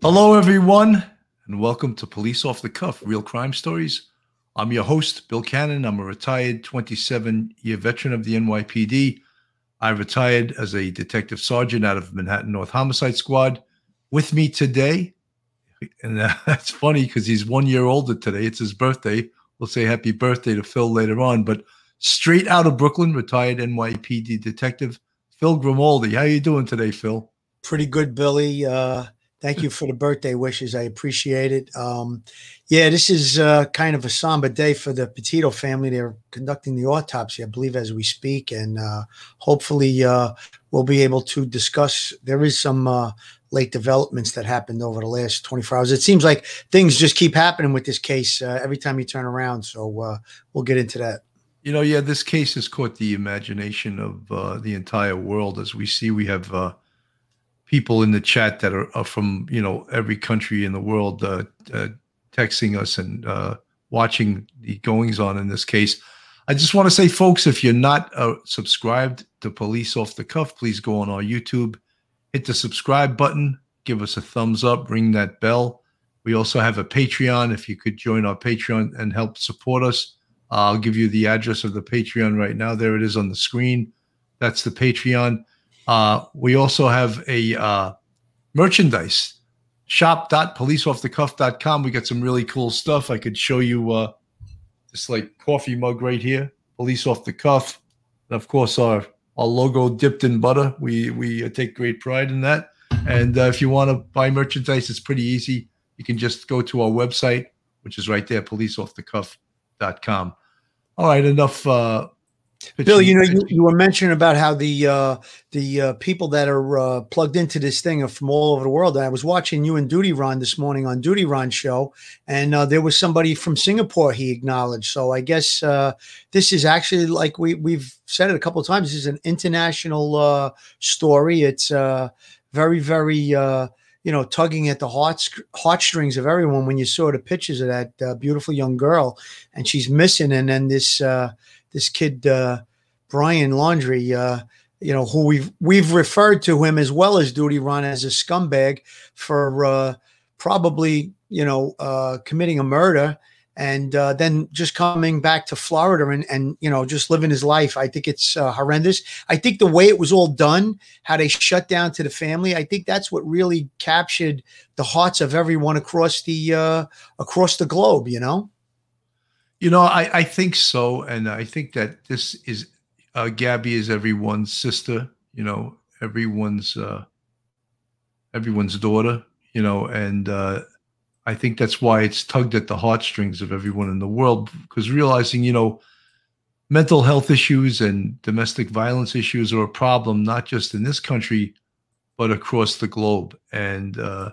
Hello, everyone, and welcome to Police Off the Cuff Real Crime Stories. I'm your host, Bill Cannon. I'm a retired 27 year veteran of the NYPD. I retired as a detective sergeant out of Manhattan North Homicide Squad. With me today, and that's funny because he's one year older today. It's his birthday. We'll say happy birthday to Phil later on. But straight out of Brooklyn, retired NYPD detective Phil Grimaldi. How are you doing today, Phil? Pretty good, Billy. Uh, thank you for the birthday wishes. I appreciate it. Um, yeah, this is uh, kind of a somber day for the Petito family. They're conducting the autopsy, I believe, as we speak, and uh, hopefully uh, we'll be able to discuss. There is some uh, late developments that happened over the last 24 hours. It seems like things just keep happening with this case uh, every time you turn around. So uh, we'll get into that. You know, yeah, this case has caught the imagination of the entire world. As we see, we have people in the chat that are, are, from you know every country in the world uh, uh texting us and uh, watching the goings on in this case. I just want to say, folks, if you're not uh, subscribed to Police Off the Cuff, please go on our YouTube, hit the subscribe button, give us a thumbs up, ring that bell. We also have a Patreon. If you could join our Patreon and help support us I'll give you the address of the Patreon right now. There it is on the screen. That's the Patreon. Uh, we also have a uh, merchandise shop.policeoffthecuff.com. We got some really cool stuff. I could show you uh, this like coffee mug right here, Police Off the Cuff. And of course, our, our logo dipped in butter. We, we uh, take great pride in that. And uh, if you want to buy merchandise, it's pretty easy. You can just go to our website, which is right there, policeoffthecuff.com com. All right, enough. Uh, Bill, you know, you, you were mentioning about how the uh, the uh, people that are uh, plugged into this thing are from all over the world. I was watching you and Duty Ron this morning on Duty Ron show, and uh, there was somebody from Singapore he acknowledged. So I guess uh, this is actually like we we've said it a couple of times. This is an international uh, story. It's uh, very very uh, you know, tugging at the heart heartstrings of everyone when you saw the pictures of that uh, beautiful young girl, and she's missing, and then this uh, this kid uh, Brian Laundrie, uh, you know, who we've we've referred to him as well as Duty Ron as a scumbag for uh, probably you know uh, committing a murder and uh, then just coming back to Florida and and you know just living his life. I think it's uh, horrendous. I think the way it was all done, how they shut down to the family, I think that's what really captured the hearts of everyone across the uh, across the globe. You know. You know, I I think so, and I think that this is uh, Gabby is everyone's sister. You know, everyone's uh, everyone's daughter. You know, and uh, I think that's why it's tugged at the heartstrings of everyone in the world because realizing, you know, mental health issues and domestic violence issues are a problem not just in this country but across the globe. And uh,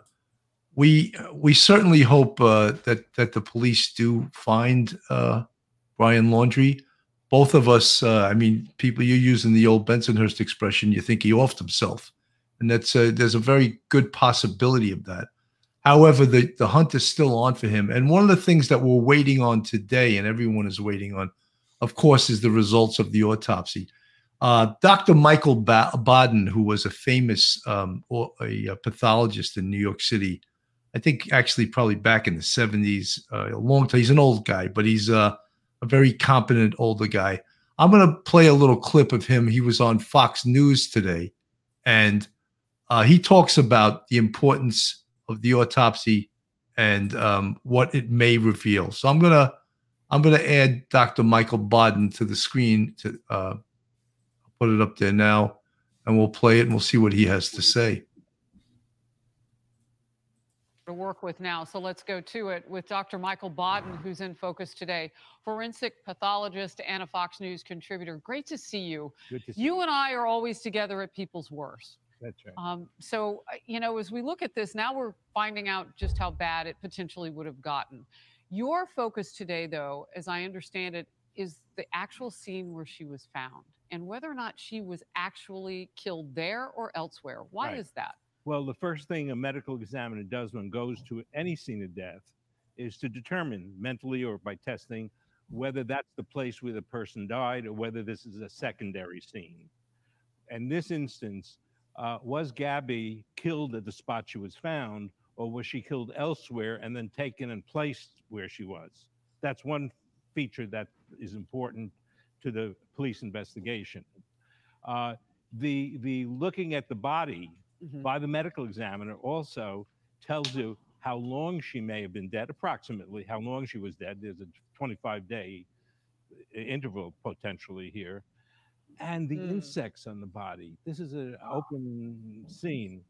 we we certainly hope uh, that that the police do find uh, Brian Laundrie. Both of us, uh, I mean, people you're using the old Bensonhurst expression, you think he offed himself, and that's a, there's a very good possibility of that. However, the, the hunt is still on for him. And one of the things that we're waiting on today, and everyone is waiting on, of course, is the results of the autopsy. Uh, Dr. Michael ba- Baden, who was a famous um, or a, pathologist in New York City, I think actually probably back in the 70s, uh, a long time. He's an old guy, but he's uh, a very competent older guy. I'm going to play a little clip of him. He was on Fox News today, and uh, he talks about the importance of the autopsy and um, what it may reveal. So I'm gonna I'm gonna add Dr. Michael Baden to the screen to uh, put it up there now, and we'll play it and we'll see what he has to say. To work with now, so let's go to it with Dr. Michael Baden, who's in focus today, forensic pathologist and a Fox News contributor. Great to see you. Good to see you and I are always together at people's worst. That's right. Um, so, uh, you know, as we look at this, now we're finding out just how bad it potentially would have gotten. Your focus today, though, as I understand it, is the actual scene where she was found and whether or not she was actually killed there or elsewhere. Why Right. is that? Well, the first thing a medical examiner does when goes to any scene of death is to determine mentally or by testing whether that's the place where the person died or whether this is a secondary scene. In this instance, uh, was Gabby killed at the spot she was found, or was she killed elsewhere and then taken and placed where she was? That's one feature that is important to the police investigation. Uh, the the looking at the body Mhm. by the medical examiner also tells you how long she may have been dead, approximately how long she was dead. There's a 25 day interval potentially here, and the Mm. insects on the body. This is an open scene.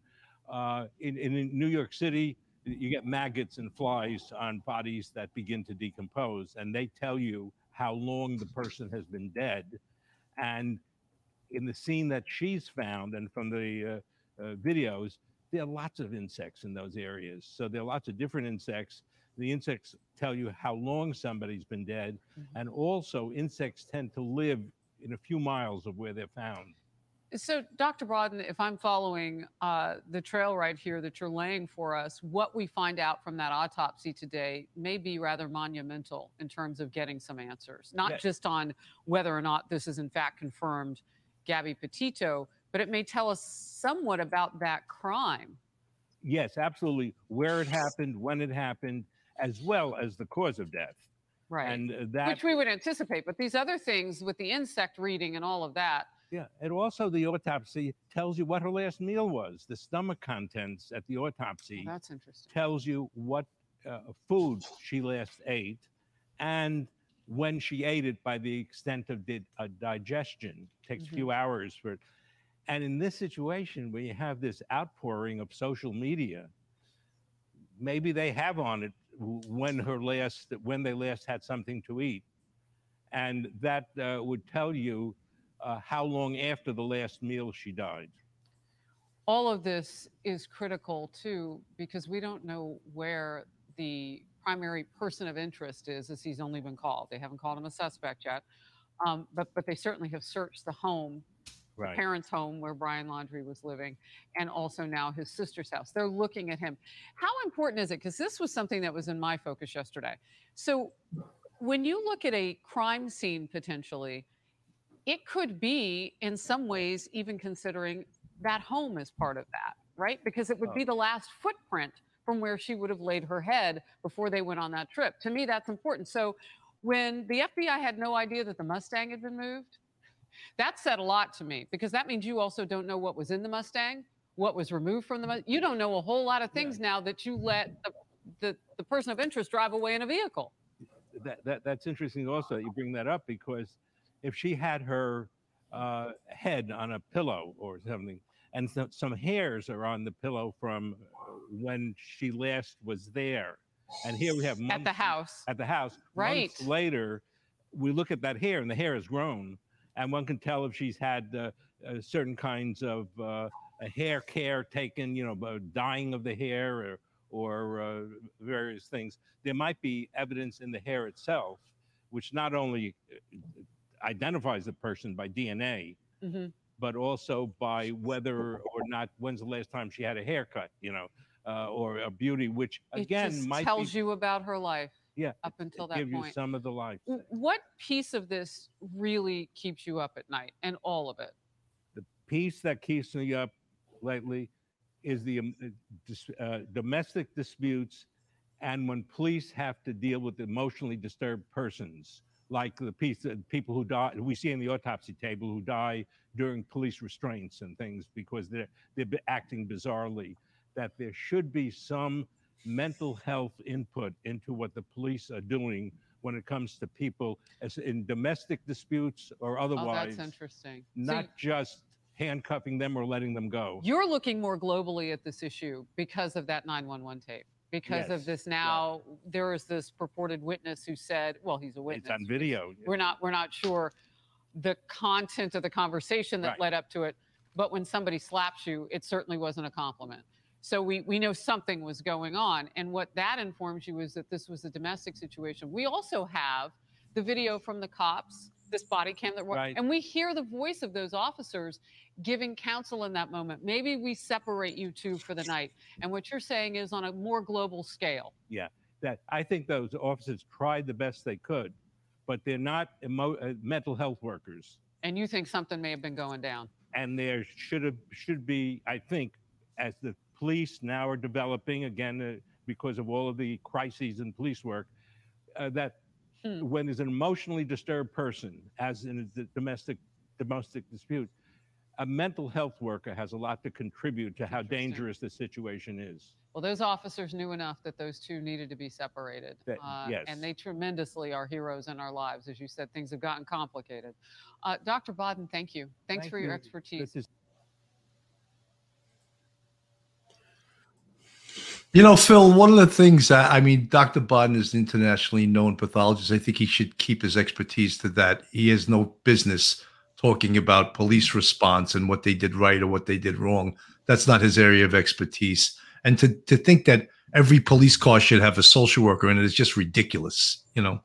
Uh, in, in New York City, you get maggots and flies on bodies that begin to decompose, and they tell you how long the person has been dead. And in the scene that she's found, and from the uh, uh, videos, there are lots of insects in those areas. So there are lots of different insects. The insects tell you how long somebody's been dead, Mhm. and also insects tend to live in a few miles of where they're found. So, Dr. Baden, if I'm following uh, the trail right here that you're laying for us, what we find out from that autopsy today may be rather monumental in terms of getting some answers, not Yeah. just on whether or not this is in fact confirmed Gabby Petito, but it may tell us somewhat about that crime. Yes, absolutely. Where it happened, when it happened, as well as the cause of death. Right. And uh, that Which we would anticipate. But these other things with the insect reading and all of that, Yeah, and also the autopsy tells you what her last meal was. The stomach contents at the autopsy well, that's interesting. tells you what uh, food she last ate and when she ate it by the extent of di- uh, digestion. takes a few hours for it. And in this situation, where you have this outpouring of social media, maybe they have on it when her last when they last had something to eat, and that uh, would tell you uh, how long after the last meal she died. all of this is critical too because we don't know where the primary person of interest is as he's only been called they haven't called him a suspect yet um, but but they certainly have searched the home Right. parents home where brian Laundrie was living and also now his sister's house. They're looking at him. How important is it? Because this was something that was in my focus yesterday. So when you look at a crime scene potentially it could be in some ways even considering that home as part of that right? Because it would oh. be the last footprint from where she would have laid her head before they went on that trip. To me that's important. So when the fbi had no idea that the mustang had been moved that said a lot to me because that means you also don't know what was in the mustang what was removed from the Mustang. you don't know a whole lot of things now that you let the, the, the person of interest drive away in a vehicle that, that that's interesting also that you bring that up because if she had her uh, head on a pillow or something and so, some hairs are on the pillow from when she last was there and here we have at the house at the house Right. months later we look at that hair and the hair has grown and one can tell if she's had uh, uh, certain kinds of uh, hair care taken you know dyeing of the hair or or uh, various things there might be evidence in the hair itself which not only uh, identifies the person by dna Mhm. but also by whether or not when's the last time she had a haircut you know uh, or a beauty which again it just might tells be, you about her life yeah up until that give you point. some of the life what piece of this really keeps you up at night and all of it? The piece that keeps me up lately is the um, uh, uh, domestic disputes and when police have to deal with emotionally disturbed persons like the piece of people who die we see in the autopsy table who die during police restraints and things because they're they're acting bizarrely that there should be some mental health input into what the police are doing when it comes to people as in domestic disputes or otherwise. oh that's interesting So not just handcuffing them or letting them go. You're looking more globally at this issue because of that 911 tape. Because of this now, there is this purported witness who said, well, he's a witness." It's on video. We're not we're not sure the content of the conversation that Right. led up to it, but when somebody slaps you, it certainly wasn't a compliment. So we we know something was going on, and what that informs you is that this was a domestic situation. We also have the video from the cops, this body cam that, Right. and we hear the voice of those officers giving counsel in that moment. Maybe we separate you two for the night, and what you're saying is on a more global scale. Yeah. That I think those officers tried the best they could, but they're not emo- uh, mental health workers, And you think something may have been going down. and there should have should be, I think, as the police now are developing again uh, because of all of the crises in police work uh, that Hmm. when there's an emotionally disturbed person, as in a d- domestic domestic dispute, a mental health worker has a lot to contribute to how dangerous the situation is. Well, those officers knew enough that those two needed to be separated. That- uh, yes. And they tremendously are heroes in our lives. As you said, things have gotten complicated. Uh, Dr. Baden, thank you. Thanks Thank for your you. expertise. This is You know, Phil, one of the things that, I mean, Dr. Baden is an internationally known pathologist. I think he should keep his expertise to that. He has no business talking about police response and what they did right or what they did wrong. That's not his area of expertise. And to, to think that every police car should have a social worker in it is just ridiculous, you know?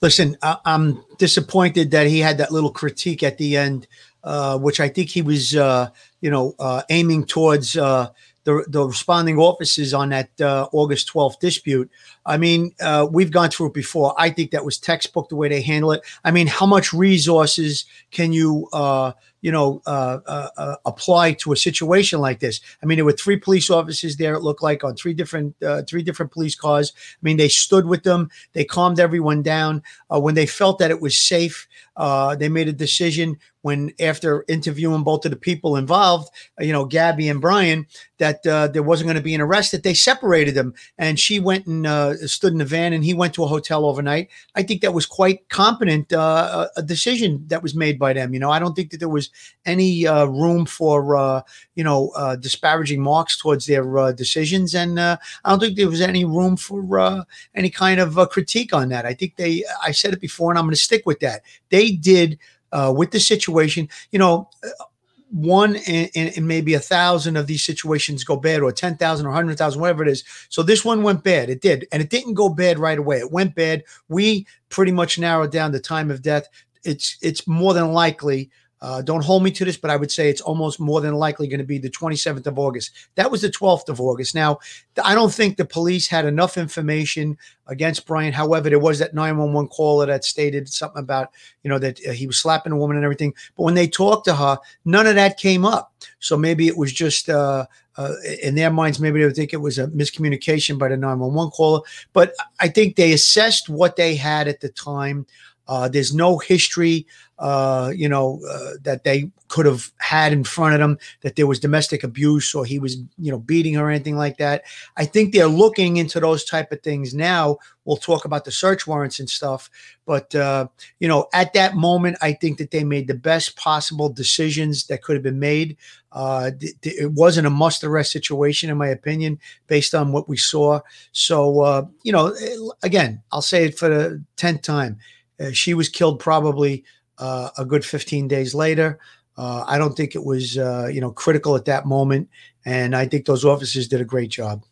Listen, I, I'm disappointed that he had that little critique at the end, uh, which I think he was, uh, you know, uh, aiming towards uh, the, the responding officers on that uh, August 12th dispute. I mean, uh, we've gone through it before. I think that was textbook the way they handle it. I mean, how much resources can you, uh, you know, uh, uh, uh, apply to a situation like this? I mean, there were three police officers there. It looked like on three different, uh, three different police cars. I mean, they stood with them. They calmed everyone down. When they felt that it was safe, they made a decision. When after interviewing both of the people involved, you know, Gabby and Brian, that there wasn't going to be an arrest, that they separated them, and she went and stood in the van, and he went to a hotel overnight. I think that was quite competent uh, a a decision that was made by them. You know, I don't think that there was any uh, room for uh, you know uh, disparaging marks towards their uh, decisions, and uh, I don't think there was any room for uh, any kind of uh, critique on that. I think they, I said it before, and I'm going to stick with that. They did uh, with the situation, you know. One and, maybe a thousand of these situations go bad, or ten thousand, or hundred thousand, whatever it is. So this one went bad. It did, and it didn't go bad right away. It went bad. We pretty much narrowed down the time of death. It's it's more than likely. Uh, don't hold me to this, but I would say it's almost more than likely going to be the 27th of August. That was the 12th of August. Now, I don't think the police had enough information against Brian. However, there was that 911 caller that stated something about, you know, that uh, he was slapping a woman and everything. But when they talked to her, none of that came up. So maybe it was just, uh, uh, in their minds, maybe they would think it was a miscommunication by the 911 caller. But I think they assessed what they had at the time. Uh, there's no history, uh, you know, uh, that they could have had in front of them that there was domestic abuse or he was, you know, beating her or anything like that. I think they're looking into those type of things now. We'll talk about the search warrants and stuff, but uh, you know, at that moment, I think that they made the best possible decisions that could have been made. Uh, th- th- it wasn't a must arrest situation, in my opinion, based on what we saw. So, uh, you know, eh, again, I'll say it for the tenth time. Uh, she was killed probably uh, a good 15 days later. Uh, I don't think it was, uh, you know, critical at that moment, and I think those officers did a great job.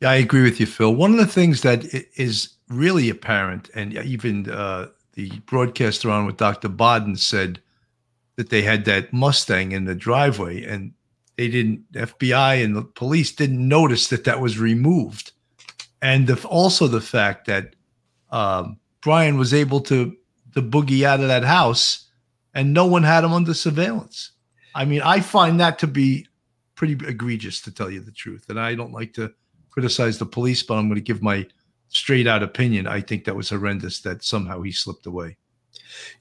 Yeah, I agree with you, Phil. One of the things that is really apparent, and even uh, the broadcaster on with Dr. Baden said that they had that Mustang in the driveway, and they didn't. FBI and the police didn't notice that that was removed, and the, also the fact that um, Brian was able to to boogie out of that house, and no one had him under surveillance. I mean, I find that to be pretty egregious, to tell you the truth, and I don't like to criticize the police, but I'm going to give my straight out opinion. I think that was horrendous that somehow he slipped away.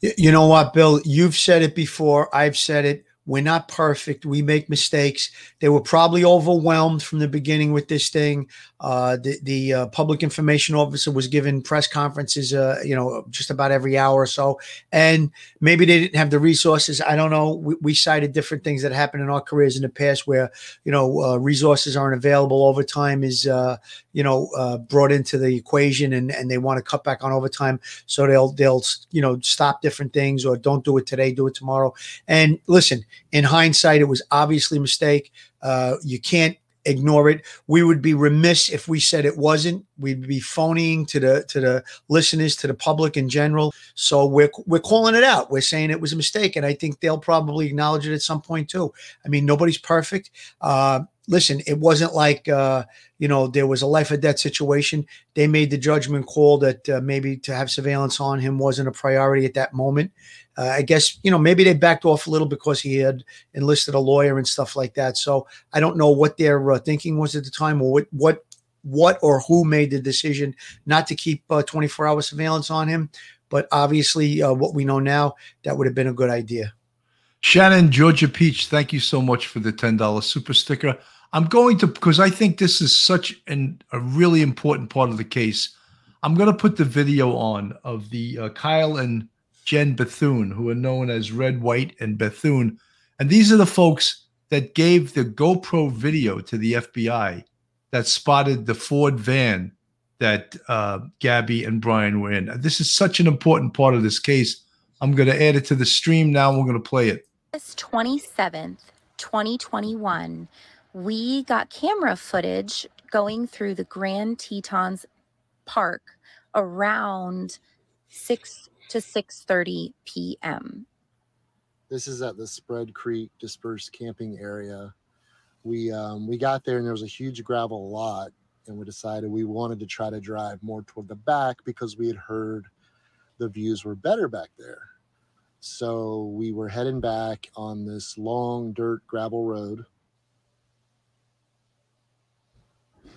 You know what, Bill? You've said it before. I've said it. We're not perfect. We make mistakes. They were probably overwhelmed from the beginning with this thing. Uh, the the uh, public information officer was given press conferences, uh, you know, just about every hour or so, and maybe they didn't have the resources. I don't know. We, we cited different things that happened in our careers in the past where you know uh, resources aren't available. Overtime is uh, you know uh, brought into the equation, and and they want to cut back on overtime, so they'll they'll you know stop different things or don't do it today, do it tomorrow. And listen, in hindsight, it was obviously a mistake. Uh, you can't ignore it. We would be remiss if we said it wasn't. We'd be phoning to the to the listeners, to the public in general. So we're we're calling it out. We're saying it was a mistake, and I think they'll probably acknowledge it at some point too. I mean, nobody's perfect. Uh, listen, it wasn't like uh, you know there was a life or death situation. They made the judgment call that uh, maybe to have surveillance on him wasn't a priority at that moment. Uh, I guess you know maybe they backed off a little because he had enlisted a lawyer and stuff like that. So I don't know what their uh, thinking was at the time or what what what or who made the decision not to keep uh, 24 hour surveillance on him. But obviously, uh, what we know now, that would have been a good idea. Shannon, Georgia Peach, thank you so much for the $10 super sticker. I'm going to, because I think this is such an, a really important part of the case. I'm going to put the video on of the uh, Kyle and Jen Bethune, who are known as Red, White, and Bethune. And these are the folks that gave the GoPro video to the FBI that spotted the Ford van that uh, Gabby and Brian were in. This is such an important part of this case. I'm going to add it to the stream now. We're going to play it. August 27th, 2021, we got camera footage going through the Grand Tetons Park around 6 to 6:30 p.m. This is at the Spread Creek dispersed camping area. We um, we got there and there was a huge gravel lot, and we decided we wanted to try to drive more toward the back because we had heard the views were better back there. So we were heading back on this long dirt gravel road.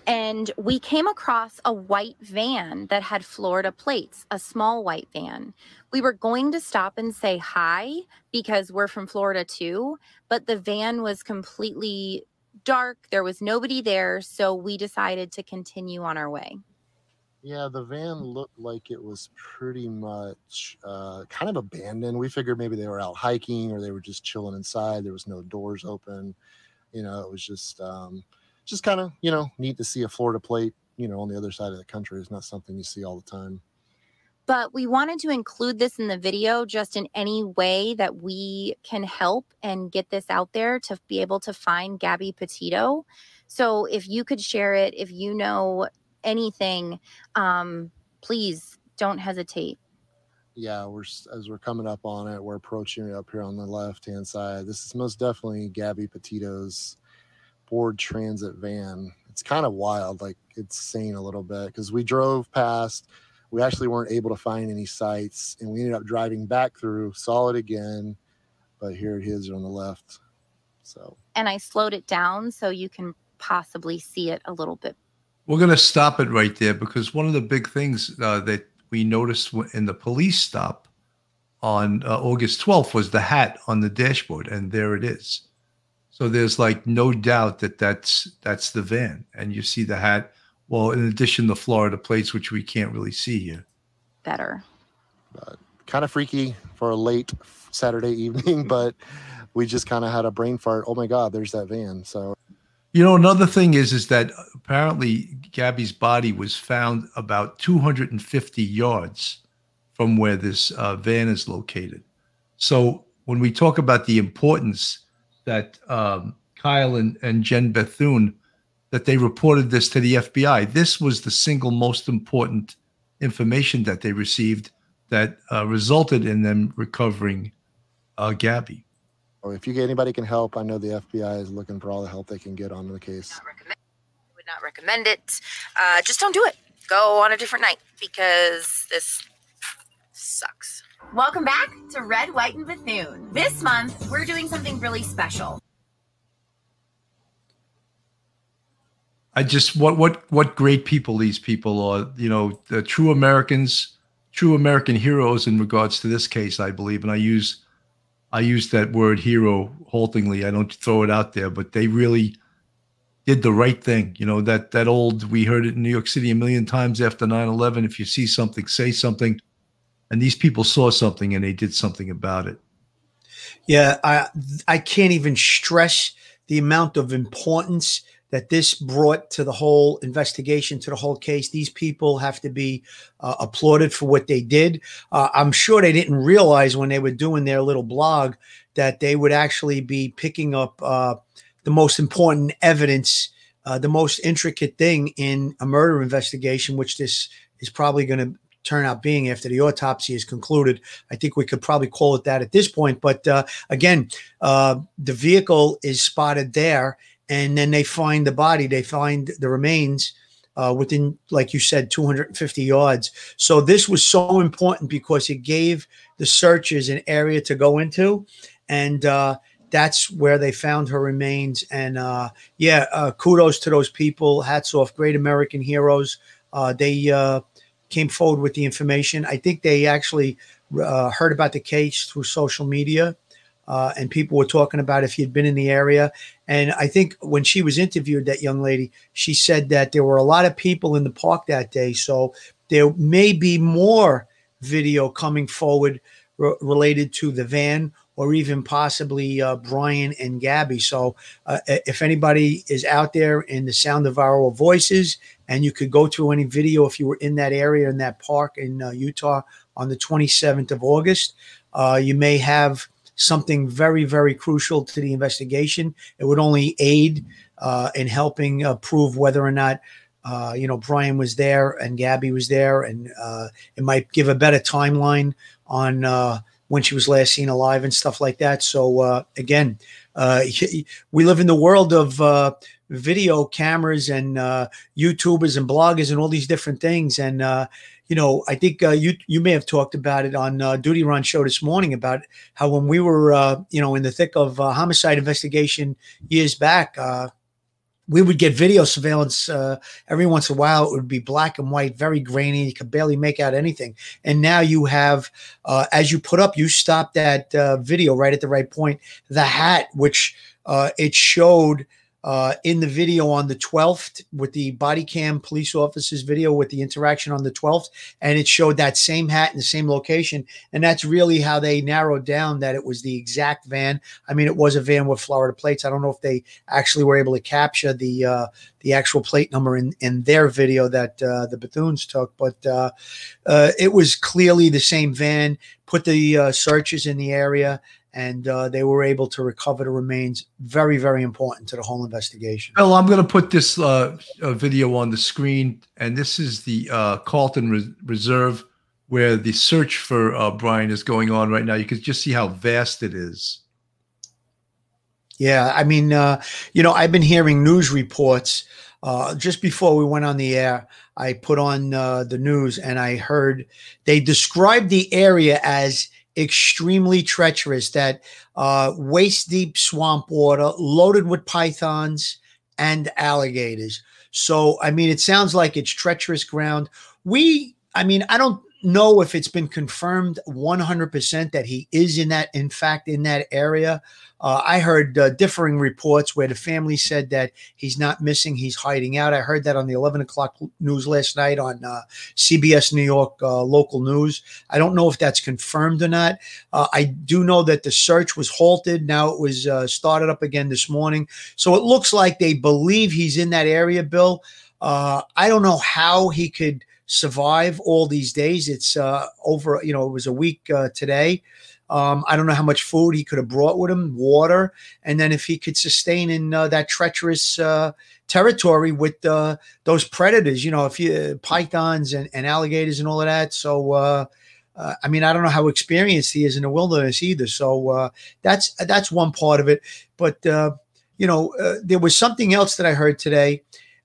And we came across a white van that had Florida plates, a small white van. We were going to stop and say hi because we're from Florida too, but the van was completely dark. There was nobody there. So we decided to continue on our way. Yeah, the van looked like it was pretty much uh, kind of abandoned. We figured maybe they were out hiking or they were just chilling inside. There was no doors open. You know, it was just um, just kind of you know neat to see a Florida plate. You know, on the other side of the country It's not something you see all the time. But we wanted to include this in the video just in any way that we can help and get this out there to be able to find Gabby Petito. So if you could share it, if you know anything, um, please don't hesitate. Yeah, we're as we're coming up on it, we're approaching it up here on the left hand side. This is most definitely Gabby Petito's Ford Transit van. It's kind of wild, like it's saying a little bit because we drove past. We actually weren't able to find any sites, and we ended up driving back through, saw it again, but here it is on the left. So, and I slowed it down so you can possibly see it a little bit we're going to stop it right there because one of the big things uh, that we noticed in the police stop on uh, August 12th was the hat on the dashboard, and there it is. So there's like no doubt that that's that's the van, and you see the hat. Well, in addition, the Florida plates, which we can't really see here. Better. Uh, kind of freaky for a late Saturday evening, but we just kind of had a brain fart. Oh my God, there's that van. So you know, another thing is is that apparently Gabby's body was found about 250 yards from where this uh, van is located. So when we talk about the importance that um, Kyle and, and Jen Bethune that they reported this to the FBI, this was the single most important information that they received that uh, resulted in them recovering uh, Gabby if you anybody can help, I know the FBI is looking for all the help they can get on the case. I would not recommend it. Uh, just don't do it. Go on a different night because this sucks. Welcome back to Red, White, and Bethune. This month, we're doing something really special. I just what what what great people these people are. You know, the true Americans, true American heroes in regards to this case, I believe, and I use I use that word hero haltingly. I don't throw it out there, but they really did the right thing. You know, that that old we heard it in New York City a million times after 9/11, if you see something, say something. And these people saw something and they did something about it. Yeah, I I can't even stress the amount of importance that this brought to the whole investigation, to the whole case. These people have to be uh, applauded for what they did. Uh, I'm sure they didn't realize when they were doing their little blog that they would actually be picking up uh, the most important evidence, uh, the most intricate thing in a murder investigation, which this is probably going to turn out being after the autopsy is concluded. I think we could probably call it that at this point. But uh, again, uh, the vehicle is spotted there and then they find the body. They find the remains uh, within, like you said, 250 yards. So this was so important because it gave the searchers an area to go into, and uh, that's where they found her remains. And uh, yeah, uh, kudos to those people. Hats off, great American heroes. They came forward with the information. I think they actually uh, heard about the case through social media. Uh, and people were talking about if he had been in the area. And I think when she was interviewed, that young lady, she said that there were a lot of people in the park that day. So there may be more video coming forward re- related to the van or even possibly uh, Brian and Gabby. So uh, if anybody is out there in the sound of our voices and you could go through any video if you were in that area in that park in uh, Utah on the 27th of August, uh, you may have something very, very crucial to the investigation. It would only aid uh, in helping uh, prove whether or not. Uh, you know, Brian was there and Gabby was there, and uh, it might give a better timeline on when she was last seen alive and stuff like that. So, uh, we live in the world of uh, video cameras and uh, YouTubers and bloggers and all these different things. And you know, I think uh, you you may have talked about it on uh, Duty Ron show this morning about how when we were uh, you know in the thick of uh, homicide investigation years back, uh, we would get video surveillance uh, every once in a while. It would be black and white, very grainy. You could barely make out anything. And now you have, uh, as you put up, you stop that uh, video right at the right point. The hat, which uh, it showed uh, in the video on the 12th with the body cam police officers video with the interaction on the 12th and it showed that same hat in the same location and that's really how they narrowed down that it was the exact van. I mean it was a van with florida plates. I don't know if they actually were able to capture the uh, the actual plate number in in their video that uh, the Bethunes took but uh, uh, it was clearly the same van put the uh, searches in the area and uh, they were able to recover the remains. Very, very important to the whole investigation. Well, I'm going to put this uh, video on the screen, and this is the uh, Carlton Re- Reserve where the search for uh, Brian is going on right now. You can just see how vast it is. Yeah, I mean, uh, you know, I've been hearing news reports. Uh, just before we went on the air, I put on the news and I heard they described the area as extremely treacherous, that uh, waist deep swamp water loaded with pythons and alligators. So, I mean, it sounds like it's treacherous ground. We, I mean, I don't know if it's been confirmed 100% that he is in that, in fact, in that area. Uh, I heard uh, differing reports where the family said that he's not missing, he's hiding out. I heard that on the 11 o'clock news last night on uh, CBS New York uh, local news. I don't know if that's confirmed or not. Uh, I do know that the search was halted. Now it was uh, started up again this morning. So it looks like they believe he's in that area, Bill. I don't know how he could survive all these days. It's over, you know, it was a week today. Um, I don't know how much food he could have brought with him, water, and then if he could sustain in uh, that treacherous uh, territory with uh, those predators, you know, if you pythons and, and alligators and all of that. So, uh, uh, I mean, I don't know how experienced he is in the wilderness either. So uh, that's that's one part of it. But you know, there was something else that I heard today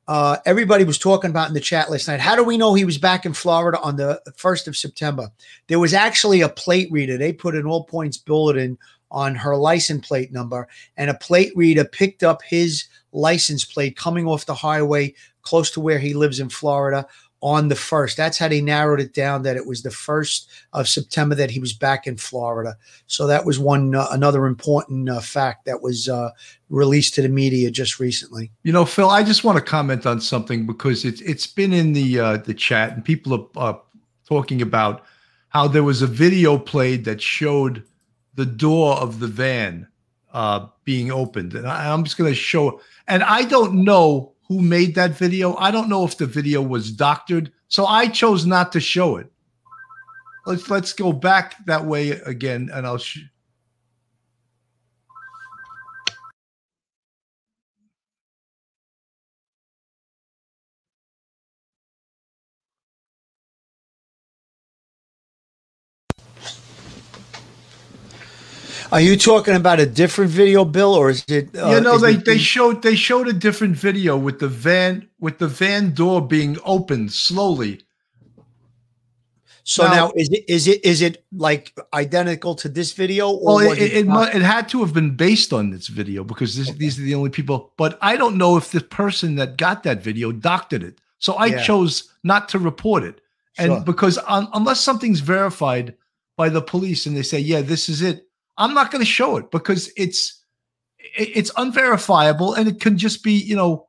uh, everybody was talking about in the chat last night. How do we know he was back in Florida on the 1st of September? There was actually a plate reader. They put an all points bulletin on her license plate number, and a plate reader picked up his license plate coming off the highway close to where he lives in Florida on the first. That's how they narrowed it down that it was the first of September that he was back in Florida. So that was one uh, another important uh, fact that was uh, released to the media just recently. You know, Phil, I just want to comment on something because it's it's been in the uh, the chat and people are talking about how there was a video played that showed the door of the van uh, being opened, and I, I'm just going to show. And I don't know who made that video. I don't know if the video was doctored, so I chose not to show it. Let's let's go back that way again, and I'll. Sh- Are you talking about a different video, Bill, or is it? Uh, you know, they, it they showed they showed a different video with the van with the van door being opened slowly. So now- now, is it is it is it like identical to this video? Or Well, was it, it, not? it had to have been based on this video because this, these are the only people. But I don't know if the person that got that video doctored it. So I Yeah. chose not to report it. And Sure. because un, unless something's verified by the police and they say, yeah, this is it, I'm not going to show it because it's it's unverifiable and it can just be, you know,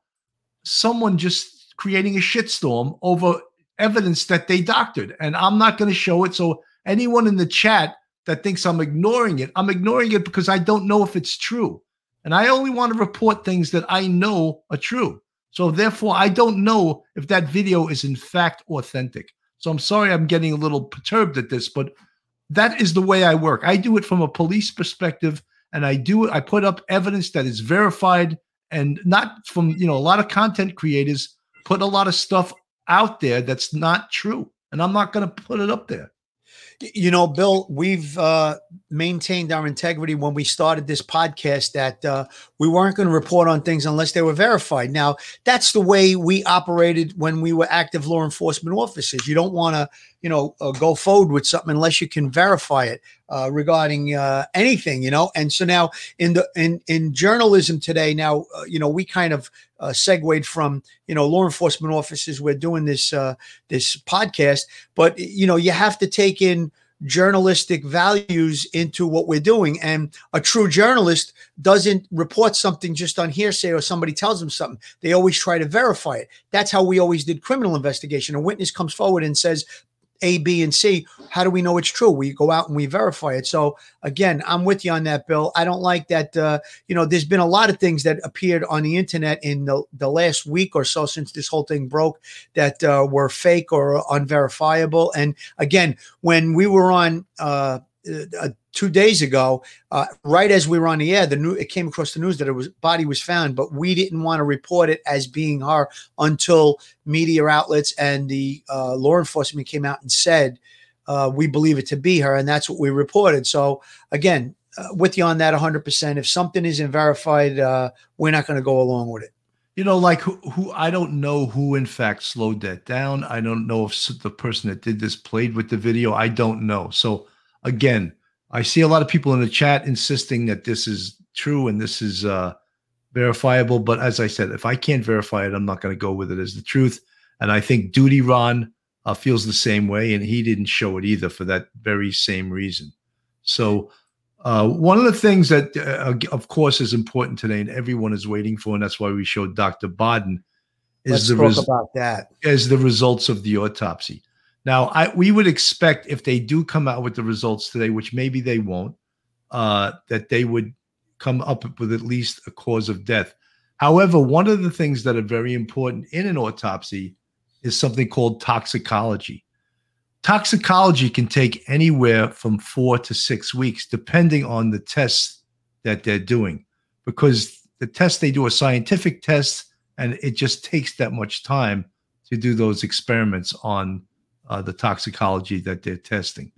someone just creating a shitstorm over evidence that they doctored. And I'm not going to show it. So anyone in the chat that thinks I'm ignoring it, I'm ignoring it because I don't know if it's true. And I only want to report things that I know are true. So therefore, I don't know if that video is in fact authentic. So I'm sorry I'm getting a little perturbed at this, but that is the way I work. I do it from a police perspective, and I do it. I put up evidence that is verified, and not from you know a lot of content creators put a lot of stuff out there that's not true, and I'm not going to put it up there. you know, Bill, we've uh, maintained our integrity when we started this podcast that uh, we weren't going to report on things unless they were verified. Now, that's the way we operated when we were active law enforcement officers. You don't want to, you know, uh, go forward with something unless you can verify it uh, regarding uh, anything, you know. And so now in the in in journalism today, now uh, you know we kind of uh, segued from you know law enforcement officers. We're doing this uh, this podcast, but you know you have to take in journalistic values into what we're doing and a true journalist doesn't report something just on hearsay or somebody tells them something they always try to verify it that's how we always did criminal investigation a witness comes forward and says a b and c how do we know it's true? We go out and we verify it. So again i'm with you on that bill. I don't like that uh, you know there's been a lot of things that appeared on the internet in the, the last week or so since this whole thing broke that uh, were fake or unverifiable. And again when we were on uh, uh, two days ago, uh, right as we were on the air, the new it came across the news that it was body was found, but we didn't want to report it as being her until media outlets and the uh, law enforcement came out and said uh, we believe it to be her, and that's what we reported. So again, uh, with you on that 100%. If something isn't verified, uh, we're not going to go along with it. You know, like who, who I don't know who in fact slowed that down. I don't know if the person that did this played with the video. I don't know. So again, I see a lot of people in the chat insisting that this is true and this is uh, verifiable. But as I said, if I can't verify it, I'm not going to go with it as the truth. And I think Duty Ron uh, feels the same way, and he didn't show it either for that very same reason. So uh, one of the things that, uh, of course, is important today, and everyone is waiting for, and that's why we showed Dr. Baden, is Let's the talk res- about that. is the results of the autopsy. Now, I we would expect if they do come out with the results today, which maybe they won't, uh, that they would come up with at least a cause of death. However, one of the things that are very important in an autopsy is something called toxicology. Toxicology can take anywhere from four to six weeks, depending on the tests that they're doing, because the tests they do are scientific tests, and it just takes that much time to do those experiments on uh, the toxicology that they're testing.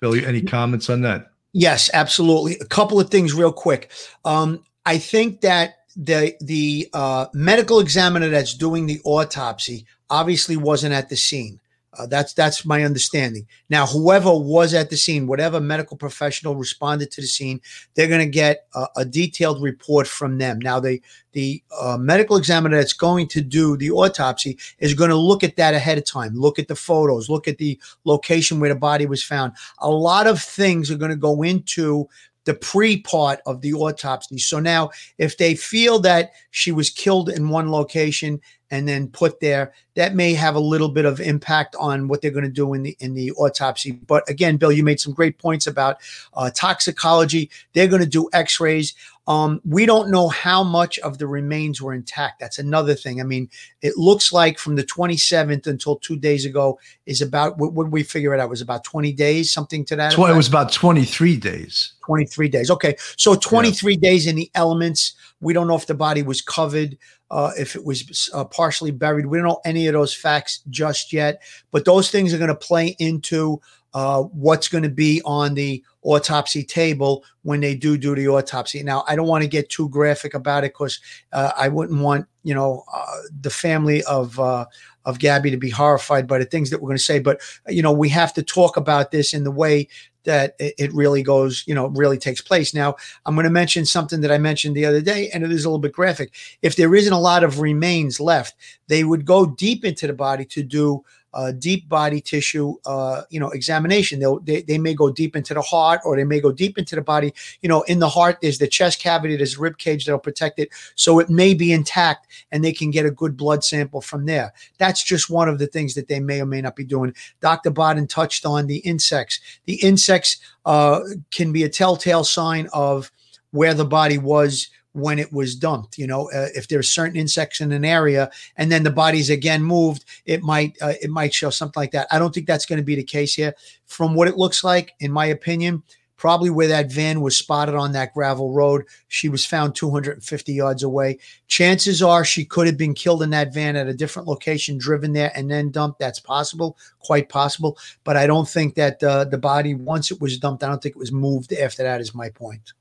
Bill, any comments on that? Yes, absolutely. A couple of things real quick. Um, I think that the the uh, medical examiner that's doing the autopsy obviously wasn't at the scene. Uh, that's that's my understanding. Now, whoever was at the scene, whatever medical professional responded to the scene, they're going to get a, a detailed report from them. Now, the the uh, medical examiner that's going to do the autopsy is going to look at that ahead of time. Look at the photos. Look at the location where the body was found. A lot of things are going to go into the pre part of the autopsy. So now, if they feel that she was killed in one location and then put there, that may have a little bit of impact on what they're going to do in the in the autopsy. But again, Bill, you made some great points about uh, toxicology. They're going to do X-rays. Um, we don't know how much of the remains were intact. That's another thing. I mean, it looks like from the 27th until two days ago is about what would we figure it out? Was about 20 days, something to that. Tw- it was about 23 days. 23 days. Okay. So 23 days in the elements. We don't know if the body was covered. uh, if it was uh, partially buried. We don't know any of those facts just yet, but those things are going to play into uh, what's going to be on the autopsy table when they do do the autopsy. Now, I don't want to get too graphic about it because uh, I wouldn't want you know uh, the family of uh, of Gabby to be horrified by the things that we're going to say. But you know, we have to talk about this in the way that it really goes, you know, really takes place. Now, I'm going to mention something that I mentioned the other day, and it is a little bit graphic. If there isn't a lot of remains left, they would go deep into the body to do uh, deep body tissue, uh, you know, examination. They'll, they they may go deep into the heart, or they may go deep into the body. You know, in the heart, there's the chest cavity, there's rib cage that'll protect it, so it may be intact, and they can get a good blood sample from there. That's just one of the things that they may or may not be doing. Dr. Baden touched on the insects. The insects uh, can be a telltale sign of where the body was when it was dumped. You know, uh, if there's certain insects in an area and then the body's again moved, it might uh, it might show something like that. I don't think that's going to be the case here. From what it looks like, in my opinion, probably where that van was spotted on that gravel road, she was found 250 yards away. Chances are she could have been killed in that van at a different location, driven there and then dumped. That's possible, quite possible. But I don't think that uh, the body, once it was dumped, I don't think it was moved after that. Is my point.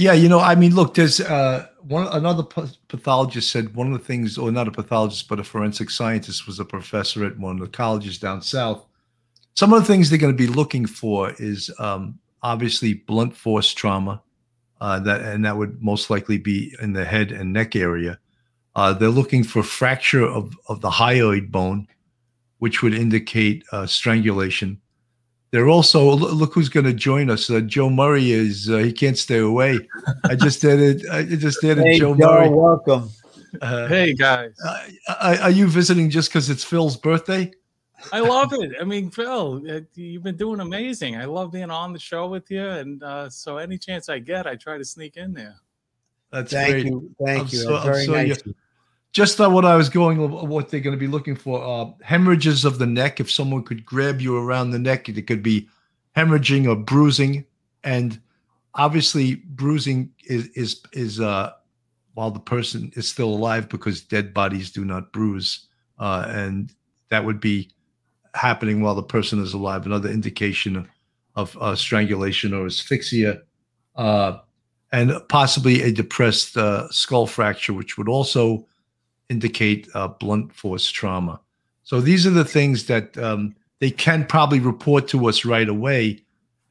Yeah, you know, I mean, look, there's uh, one another pathologist said one of the things, or not a pathologist, but a forensic scientist, was a professor at one of the colleges down south. Some of the things they're going to be looking for is um, obviously blunt force trauma, uh, that and that would most likely be in the head and neck area. Uh, they're looking for fracture of of the hyoid bone, which would indicate uh, strangulation. They're also look who's going to join us. Uh, Joe Murray is uh, he can't stay away. I just added I just added hey, Joe, Joe Murray. Welcome. Uh, hey guys, uh, are you visiting just because it's Phil's birthday? I love it. I mean, Phil, uh, you've been doing amazing. I love being on the show with you, and uh, so any chance I get, I try to sneak in there. That's Thank great. you. Thank I'm you. so- I'm very so- nice. Just uh, what I was going, what they're going to be looking for: uh, hemorrhages of the neck. If someone could grab you around the neck, it could be hemorrhaging or bruising, and obviously bruising is is is uh, while the person is still alive because dead bodies do not bruise, uh, and that would be happening while the person is alive. Another indication of, of uh, strangulation or asphyxia. Uh, and possibly a depressed uh, skull fracture, which would also indicate uh, blunt force trauma. So these are the things that um, they can probably report to us right away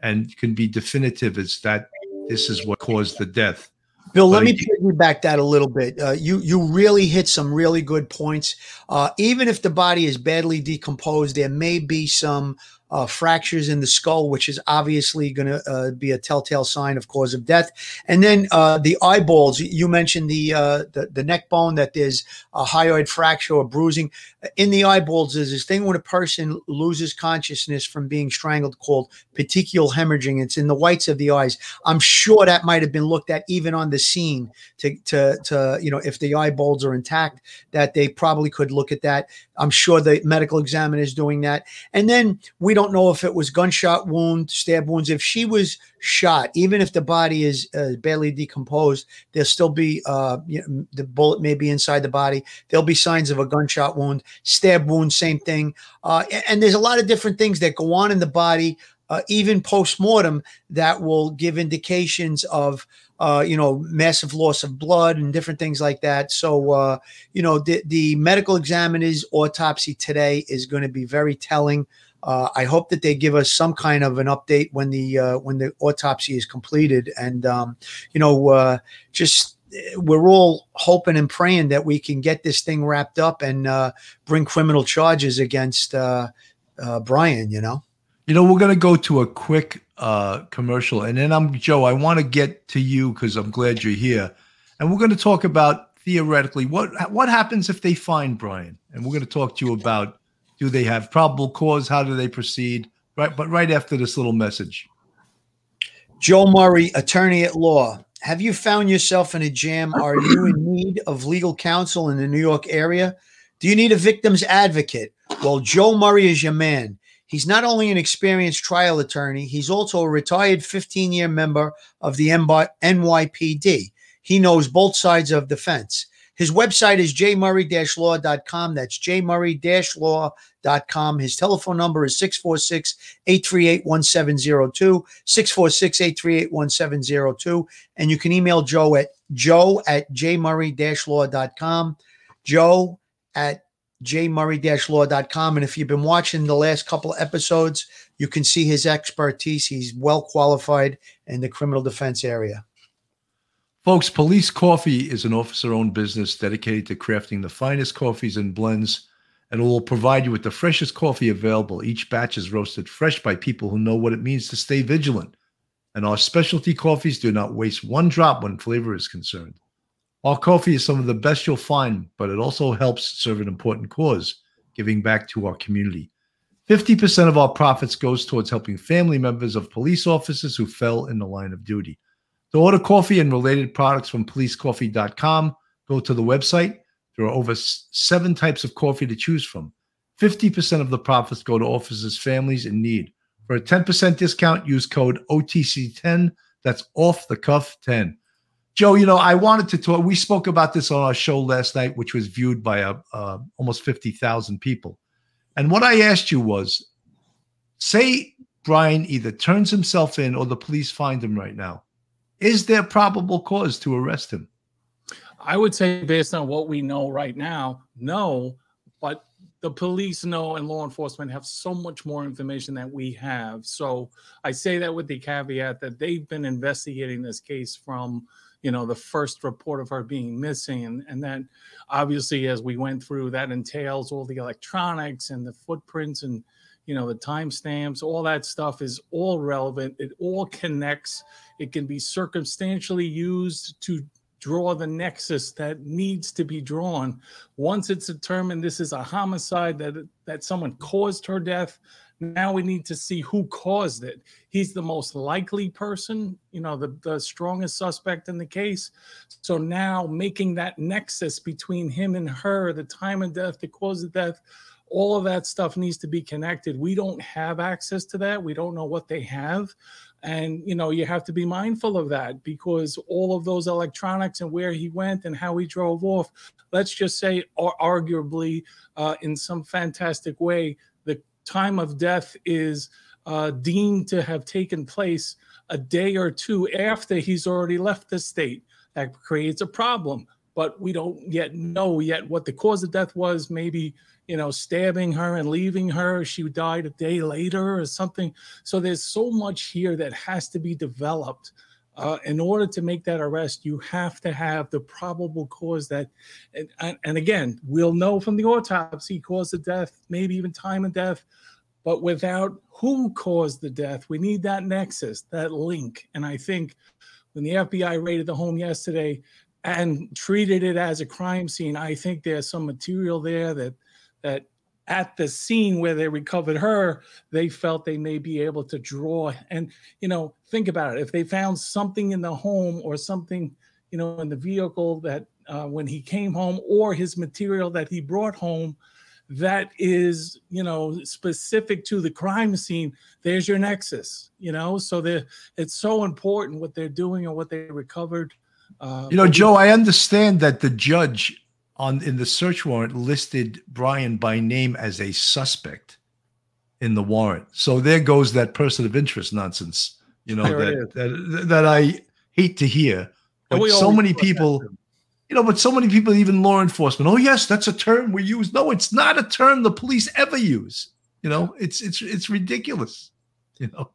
and can be definitive as that this is what caused the death. Bill, let me piggyback that a little bit. Uh, you you really hit some really good points. Uh, even if the body is badly decomposed, there may be some uh, fractures in the skull, which is obviously going to uh, be a telltale sign of cause of death. And then uh, the eyeballs. You mentioned the, uh, the the neck bone that there's a hyoid fracture or bruising in the eyeballs. There's this thing when a person loses consciousness from being strangled called petechial hemorrhaging. It's in the whites of the eyes. I'm sure that might have been looked at even on the scene to to to you know if the eyeballs are intact, that they probably could look at that. I'm sure the medical examiner is doing that. And then we don't know if it was gunshot wound, stab wounds. If she was shot, even if the body is uh, badly decomposed, there'll still be uh, you know, the bullet may be inside the body. There'll be signs of a gunshot wound, stab wound, same thing. Uh, and there's a lot of different things that go on in the body, uh, even post mortem, that will give indications of uh, you know, massive loss of blood and different things like that. So, uh, you know, the, the medical examiner's autopsy today is going to be very telling. Uh, I hope that they give us some kind of an update when the uh, when the autopsy is completed, and um, you know, uh, just uh, we're all hoping and praying that we can get this thing wrapped up and uh, bring criminal charges against uh, uh, Brian. You know. You know, we're going to go to a quick commercial, and then I'm Joe. I want to get to you because I'm glad you're here, and we're going to talk about theoretically what what happens if they find Brian, and we're going to talk to you about do they have probable cause, how do they proceed, right? But right after this little message. Joe Murray, attorney at law. Have you found yourself in a jam? Are you in need of legal counsel in the New York area? Do you need a victim's advocate? Well, Joe Murray is your man. He's not only an experienced trial attorney, he's also a retired 15 year member of the NY NYPD. He knows both sides of the fence. His website is jmurray-law.com. That's jmurray-law.com. His telephone number is 646-838-1702, 646-838-1702. And you can email Joe at joe at jmurray-law.com, joe at jmurray-law.com. And if you've been watching the last couple episodes, you can see his expertise. He's well qualified in the criminal defense area. Folks, Police Coffee is an officer owned business dedicated to crafting the finest coffees and blends, and will provide you with the freshest coffee available. Each batch is roasted fresh by people who know what it means to stay vigilant. And our specialty coffees do not waste one drop when flavor is concerned. Our coffee is some of the best you'll find, but it also helps serve an important cause, giving back to our community. 50% of our profits goes towards helping family members of police officers who fell in the line of duty. To order coffee and related products from policecoffee.com, go to the website. There are over seven types of coffee to choose from. 50% of the profits go to officers' families in need. For a 10% discount, use code OTC10. That's off the cuff 10. Joe, you know, I wanted to talk. We spoke about this on our show last night, which was viewed by a, uh, almost 50,000 people. And what I asked you was say Brian either turns himself in or the police find him right now. Is there probable cause to arrest him? I would say, based on what we know right now, no. But the police know and law enforcement have so much more information that we have. So I say that with the caveat that they've been investigating this case from you know the first report of her being missing and, and obviously as we went through that entails all the electronics and the footprints and you know the timestamps all that stuff is all relevant it all connects it can be circumstantially used to draw the nexus that needs to be drawn once it's determined this is a homicide that that someone caused her death now we need to see who caused it. He's the most likely person, you know, the, the strongest suspect in the case. So now making that nexus between him and her, the time of death, the cause of death, all of that stuff needs to be connected. We don't have access to that. We don't know what they have. And, you know, you have to be mindful of that because all of those electronics and where he went and how he drove off, let's just say, are arguably uh, in some fantastic way, the time of death is uh, deemed to have taken place a day or two after he's already left the state. That creates a problem, but we don't yet know yet what the cause of death was. Maybe you know, stabbing her and leaving her. She died a day later or something. So there's so much here that has to be developed. Uh, in order to make that arrest, you have to have the probable cause that, and, and, and again, we'll know from the autopsy cause of death, maybe even time of death, but without who caused the death, we need that nexus, that link. And I think when the FBI raided the home yesterday and treated it as a crime scene, I think there's some material there that that at the scene where they recovered her, they felt they may be able to draw. And you know, think about it: if they found something in the home or something, you know, in the vehicle that uh, when he came home, or his material that he brought home that is you know specific to the crime scene there's your nexus you know? So it's so important what they're doing and what they recovered uh, you know joe i understand that the judge on in the search warrant listed brian by name as a suspect in the warrant so there goes that person of interest nonsense you know that, that, that i hate to hear but so many people you know, but so many people, even law enforcement, oh yes, that's a term we use. No, it's not a term the police ever use. You know, it's it's it's ridiculous. You know.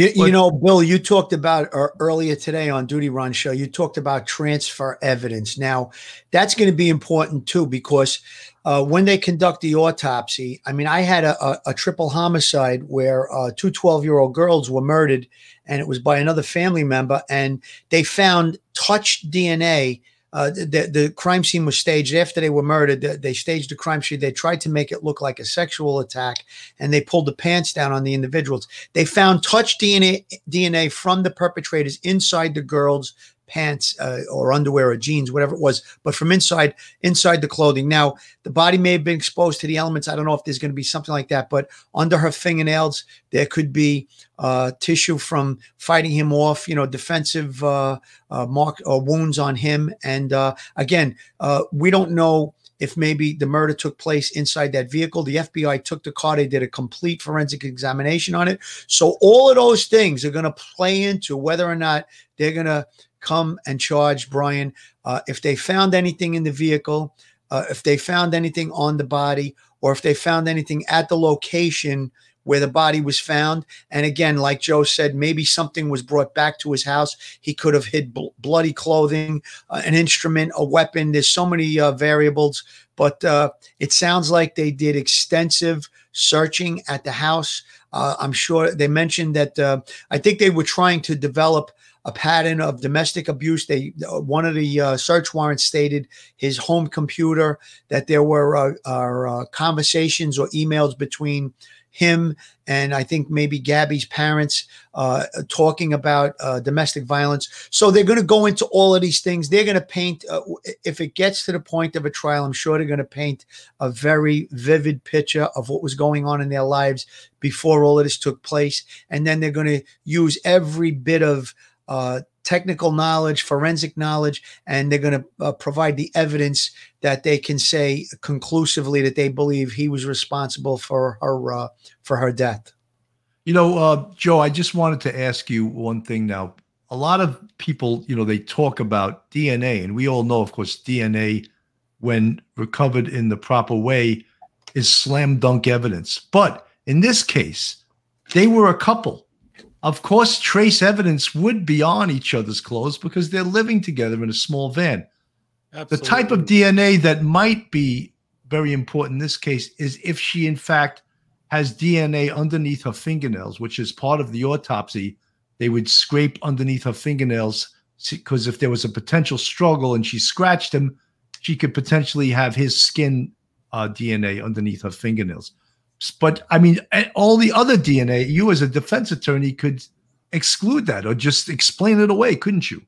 You, you know, Bill, you talked about uh, earlier today on Duty Ron Show, you talked about transfer evidence. Now, that's going to be important too, because uh, when they conduct the autopsy, I mean, I had a, a, a triple homicide where uh, two 12 year old girls were murdered, and it was by another family member, and they found touch DNA uh, the, the crime scene was staged after they were murdered. They staged the crime scene. They tried to make it look like a sexual attack, and they pulled the pants down on the individuals. They found touch DNA DNA from the perpetrators inside the girls' pants uh, or underwear or jeans, whatever it was, but from inside inside the clothing. Now, the body may have been exposed to the elements. I don't know if there's going to be something like that, but under her fingernails, there could be uh, tissue from fighting him off, you know, defensive uh, uh, mark or wounds on him. And uh, again, uh, we don't know if maybe the murder took place inside that vehicle. The FBI took the car, they did a complete forensic examination on it. So all of those things are going to play into whether or not they're going to come and charge Brian. Uh, if they found anything in the vehicle, uh, if they found anything on the body, or if they found anything at the location where the body was found. And again, like Joe said, maybe something was brought back to his house. He could have hid bl- bloody clothing, uh, an instrument, a weapon. There's so many uh, variables, but uh, it sounds like they did extensive searching at the house. Uh, I'm sure they mentioned that uh, I think they were trying to develop a pattern of domestic abuse. They uh, one of the uh, search warrants stated his home computer that there were uh, uh, conversations or emails between him and I think maybe Gabby's parents uh, talking about uh, domestic violence. So they're going to go into all of these things. They're going to paint, uh, if it gets to the point of a trial, I'm sure they're going to paint a very vivid picture of what was going on in their lives before all of this took place. And then they're going to use every bit of uh, technical knowledge, forensic knowledge, and they're going to uh, provide the evidence that they can say conclusively that they believe he was responsible for her uh, for her death. You know, uh, Joe, I just wanted to ask you one thing now. A lot of people, you know, they talk about DNA, and we all know, of course, DNA, when recovered in the proper way, is slam dunk evidence. But in this case, they were a couple of course, trace evidence would be on each other's clothes because they're living together in a small van. Absolutely. The type of DNA that might be very important in this case is if she, in fact, has DNA underneath her fingernails, which is part of the autopsy. They would scrape underneath her fingernails because if there was a potential struggle and she scratched him, she could potentially have his skin uh, DNA underneath her fingernails. But I mean, all the other DNA, you as a defense attorney could exclude that or just explain it away, couldn't you?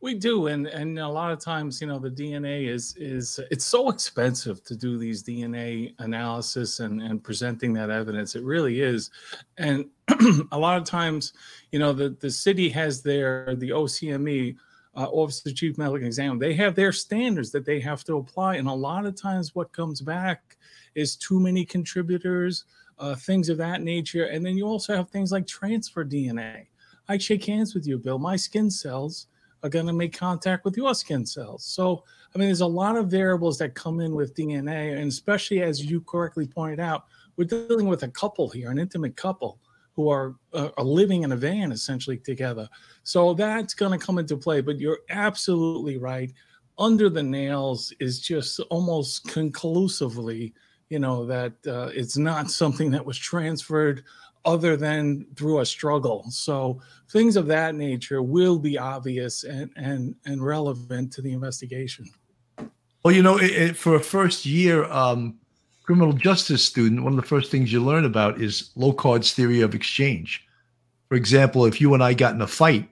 We do, and and a lot of times, you know, the DNA is is it's so expensive to do these DNA analysis and and presenting that evidence. It really is, and a lot of times, you know, the the city has their the OCME. Uh, Office of Chief Medical Examiner, they have their standards that they have to apply, and a lot of times, what comes back is too many contributors, uh, things of that nature. And then you also have things like transfer DNA. I shake hands with you, Bill. My skin cells are going to make contact with your skin cells. So, I mean, there's a lot of variables that come in with DNA. And especially as you correctly pointed out, we're dealing with a couple here, an intimate couple who are, uh, are living in a van essentially together. So that's going to come into play. But you're absolutely right. Under the nails is just almost conclusively you know that uh, it's not something that was transferred other than through a struggle so things of that nature will be obvious and and and relevant to the investigation well you know it, it, for a first year um, criminal justice student one of the first things you learn about is locard's theory of exchange for example if you and i got in a fight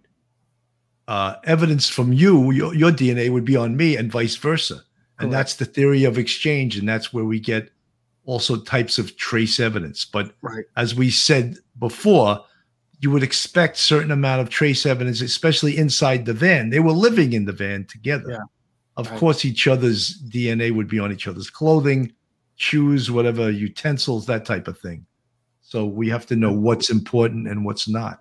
uh, evidence from you your, your dna would be on me and vice versa and Correct. that's the theory of exchange and that's where we get also types of trace evidence. But right. as we said before, you would expect certain amount of trace evidence, especially inside the van. They were living in the van together. Yeah. Of right. course, each other's DNA would be on each other's clothing, shoes, whatever, utensils, that type of thing. So we have to know what's important and what's not.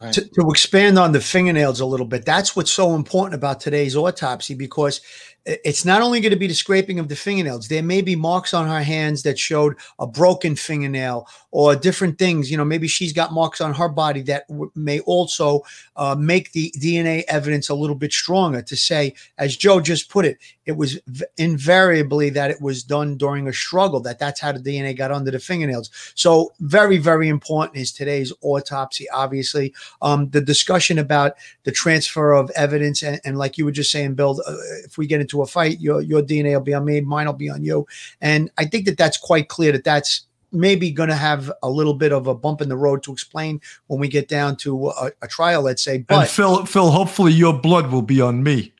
Right. To, to, expand on the fingernails a little bit, that's what's so important about today's autopsy because it's not only going to be the scraping of the fingernails. There may be marks on her hands that showed a broken fingernail or different things. You know, maybe she's got marks on her body that w- may also uh, make the DNA evidence a little bit stronger to say, as Joe just put it, it was v- invariably that it was done during a struggle, that that's how the DNA got under the fingernails. So, very, very important is today's autopsy, obviously. Um, the discussion about the transfer of evidence, and, and like you were just saying, Bill, uh, if we get into a fight, your, your DNA will be on me, mine will be on you. And I think that that's quite clear that that's maybe going to have a little bit of a bump in the road to explain when we get down to a, a trial, let's say. and But Phil, Phil, hopefully your blood will be on me.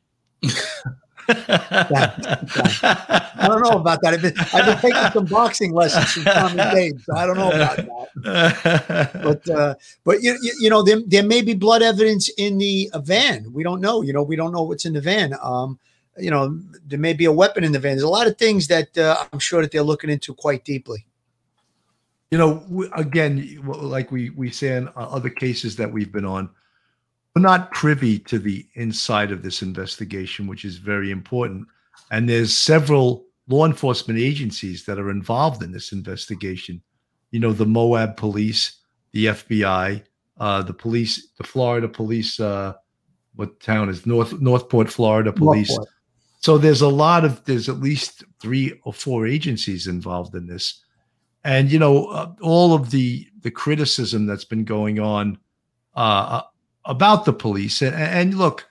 I don't know about that. I've been, I've been taking some boxing lessons from Tommy Dave, so I don't know about that. But uh, but you, you, you know there, there may be blood evidence in the van. We don't know. You know we don't know what's in the van. Um, you know there may be a weapon in the van. There's a lot of things that uh, I'm sure that they're looking into quite deeply. you know, again, like we we say in uh, other cases that we've been on, we're not privy to the inside of this investigation, which is very important. And there's several law enforcement agencies that are involved in this investigation. You know, the Moab Police, the FBI, uh, the police, the Florida Police. Uh, what town is North Northport, Florida Police? Northport. So there's a lot of there's at least three or four agencies involved in this, and you know uh, all of the the criticism that's been going on uh, about the police. And, and look,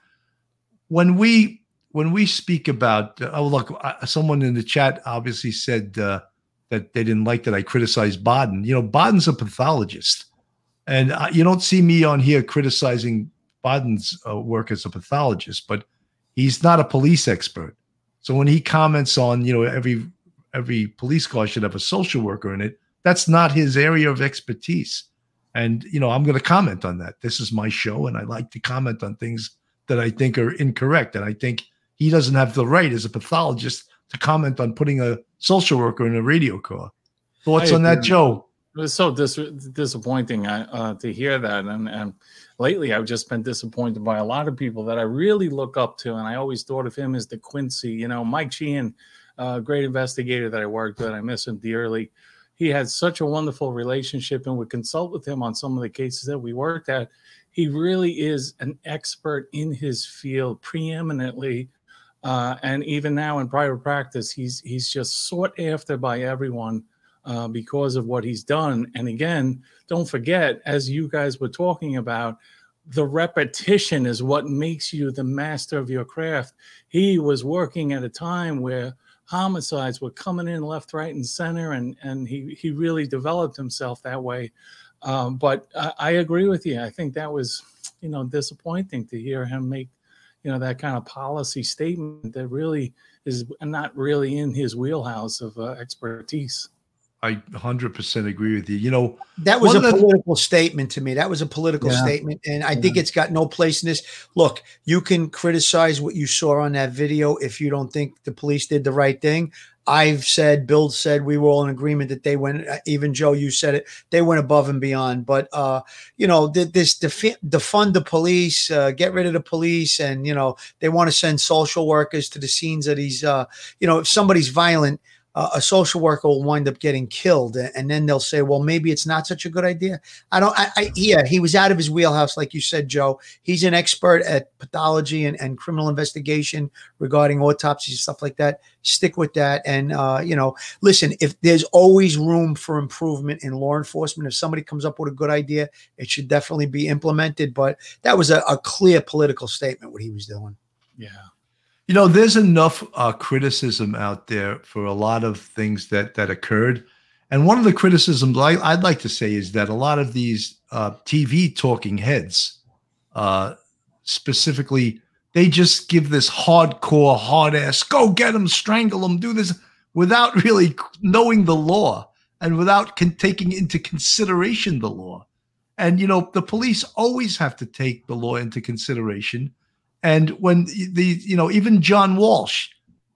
when we when we speak about uh, oh look, uh, someone in the chat obviously said uh, that they didn't like that I criticized Baden. You know, Baden's a pathologist, and uh, you don't see me on here criticizing Baden's uh, work as a pathologist, but he's not a police expert. So when he comments on, you know, every every police car should have a social worker in it, that's not his area of expertise. And you know, I'm going to comment on that. This is my show, and I like to comment on things that I think are incorrect. And I think he doesn't have the right as a pathologist to comment on putting a social worker in a radio car. Thoughts on that. Joe? It was so dis- disappointing uh, uh, to hear that, and and lately I've just been disappointed by a lot of people that I really look up to, and I always thought of him as the Quincy. You know, Mike Sheehan, uh, great investigator that I worked with. I miss him dearly. He had such a wonderful relationship, and would consult with him on some of the cases that we worked at. He really is an expert in his field, preeminently. Uh, and even now in private practice, he's he's just sought after by everyone uh, because of what he's done. And again, don't forget, as you guys were talking about, the repetition is what makes you the master of your craft. He was working at a time where homicides were coming in left, right, and center, and and he he really developed himself that way. Um, but I, I agree with you. I think that was, you know, disappointing to hear him make, you know, that kind of policy statement that really is not really in his wheelhouse of uh, expertise. I 100% agree with you. You know, That was a political statement to me. That was a political Yeah. statement. And I think it's got no place in this. Look, you can criticize what you saw on that video if you don't think the police did the right thing. I've said, Bill said, we were all in agreement that they went, uh, even Joe, you said it, they went above and beyond. But, uh, you know, th- this defi- defund the police, uh, get rid of the police. And, you know, they want to send social workers to the scenes of these, uh, you know, if somebody's violent, uh, a social worker will wind up getting killed, and then they'll say, "Well, maybe it's not such a good idea." I don't. I, I yeah, he was out of his wheelhouse, like you said, Joe. He's an expert at pathology and, and criminal investigation regarding autopsies and stuff like that. Stick with that, and uh, you know, listen. If there's always room for improvement in law enforcement, if somebody comes up with a good idea, it should definitely be implemented. But that was a, a clear political statement what he was doing. Yeah. You know, there's enough uh, criticism out there for a lot of things that that occurred, and one of the criticisms I, I'd like to say is that a lot of these uh, TV talking heads, uh, specifically, they just give this hardcore, hard ass, go get them, strangle them, do this, without really knowing the law and without con- taking into consideration the law. And you know, the police always have to take the law into consideration. And when the you know even John Walsh,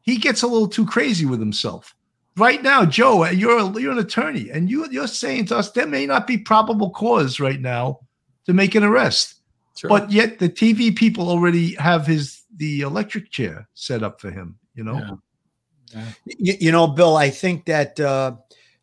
he gets a little too crazy with himself. Right now, Joe, you're a, you're an attorney, and you you're saying to us there may not be probable cause right now to make an arrest, Sure. but yet the TV people already have his the electric chair set up for him. You know, Yeah. You, you know, Bill, I think that uh,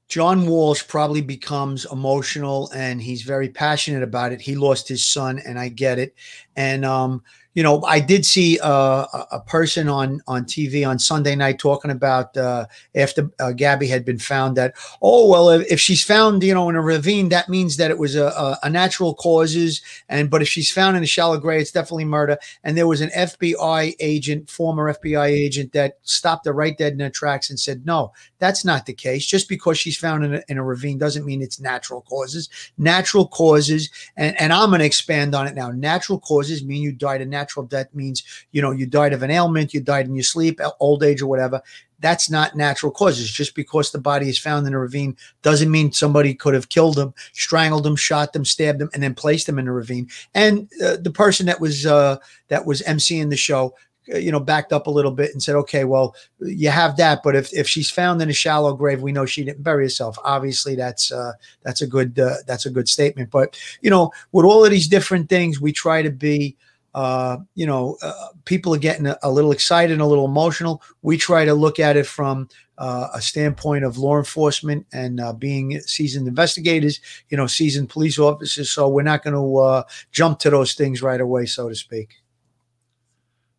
John Walsh probably becomes emotional and he's very passionate about it. He lost his son, and I get it. And, um, you know, I did see uh, a, person on on TV on Sunday night talking about uh, after uh, Gabby had been found that oh well if, if she's found you know in a ravine that means that it was a, a, a natural causes and but if she's found in a shallow grave it's definitely murder. And there was an FBI agent former FBI agent that stopped her right dead in her tracks and said no that's not the case. Just because she's found in a, in a ravine doesn't mean it's natural causes. Natural causes and and I'm going to expand on it now. Natural causes mean you died a natural death means you know you died of an ailment you died in your sleep old age or whatever that's not natural causes. Just because the body is found in a ravine doesn't mean somebody could have killed them strangled them shot them stabbed them and then placed them in a ravine. And uh, the person that was uh, that was emceeing the show uh, you know backed up a little bit and said okay well you have that but if, if she's found in a shallow grave we know she didn't bury herself. Obviously that's uh, that's a good uh, that's a good statement. But you know with all of these different things we try to be uh, you know, uh, people are getting a, a, little excited and a little emotional. We try to look at it from uh, a standpoint of law enforcement and uh, being seasoned investigators, you know, seasoned police officers. So we're not going to uh, jump to those things right away, so to speak.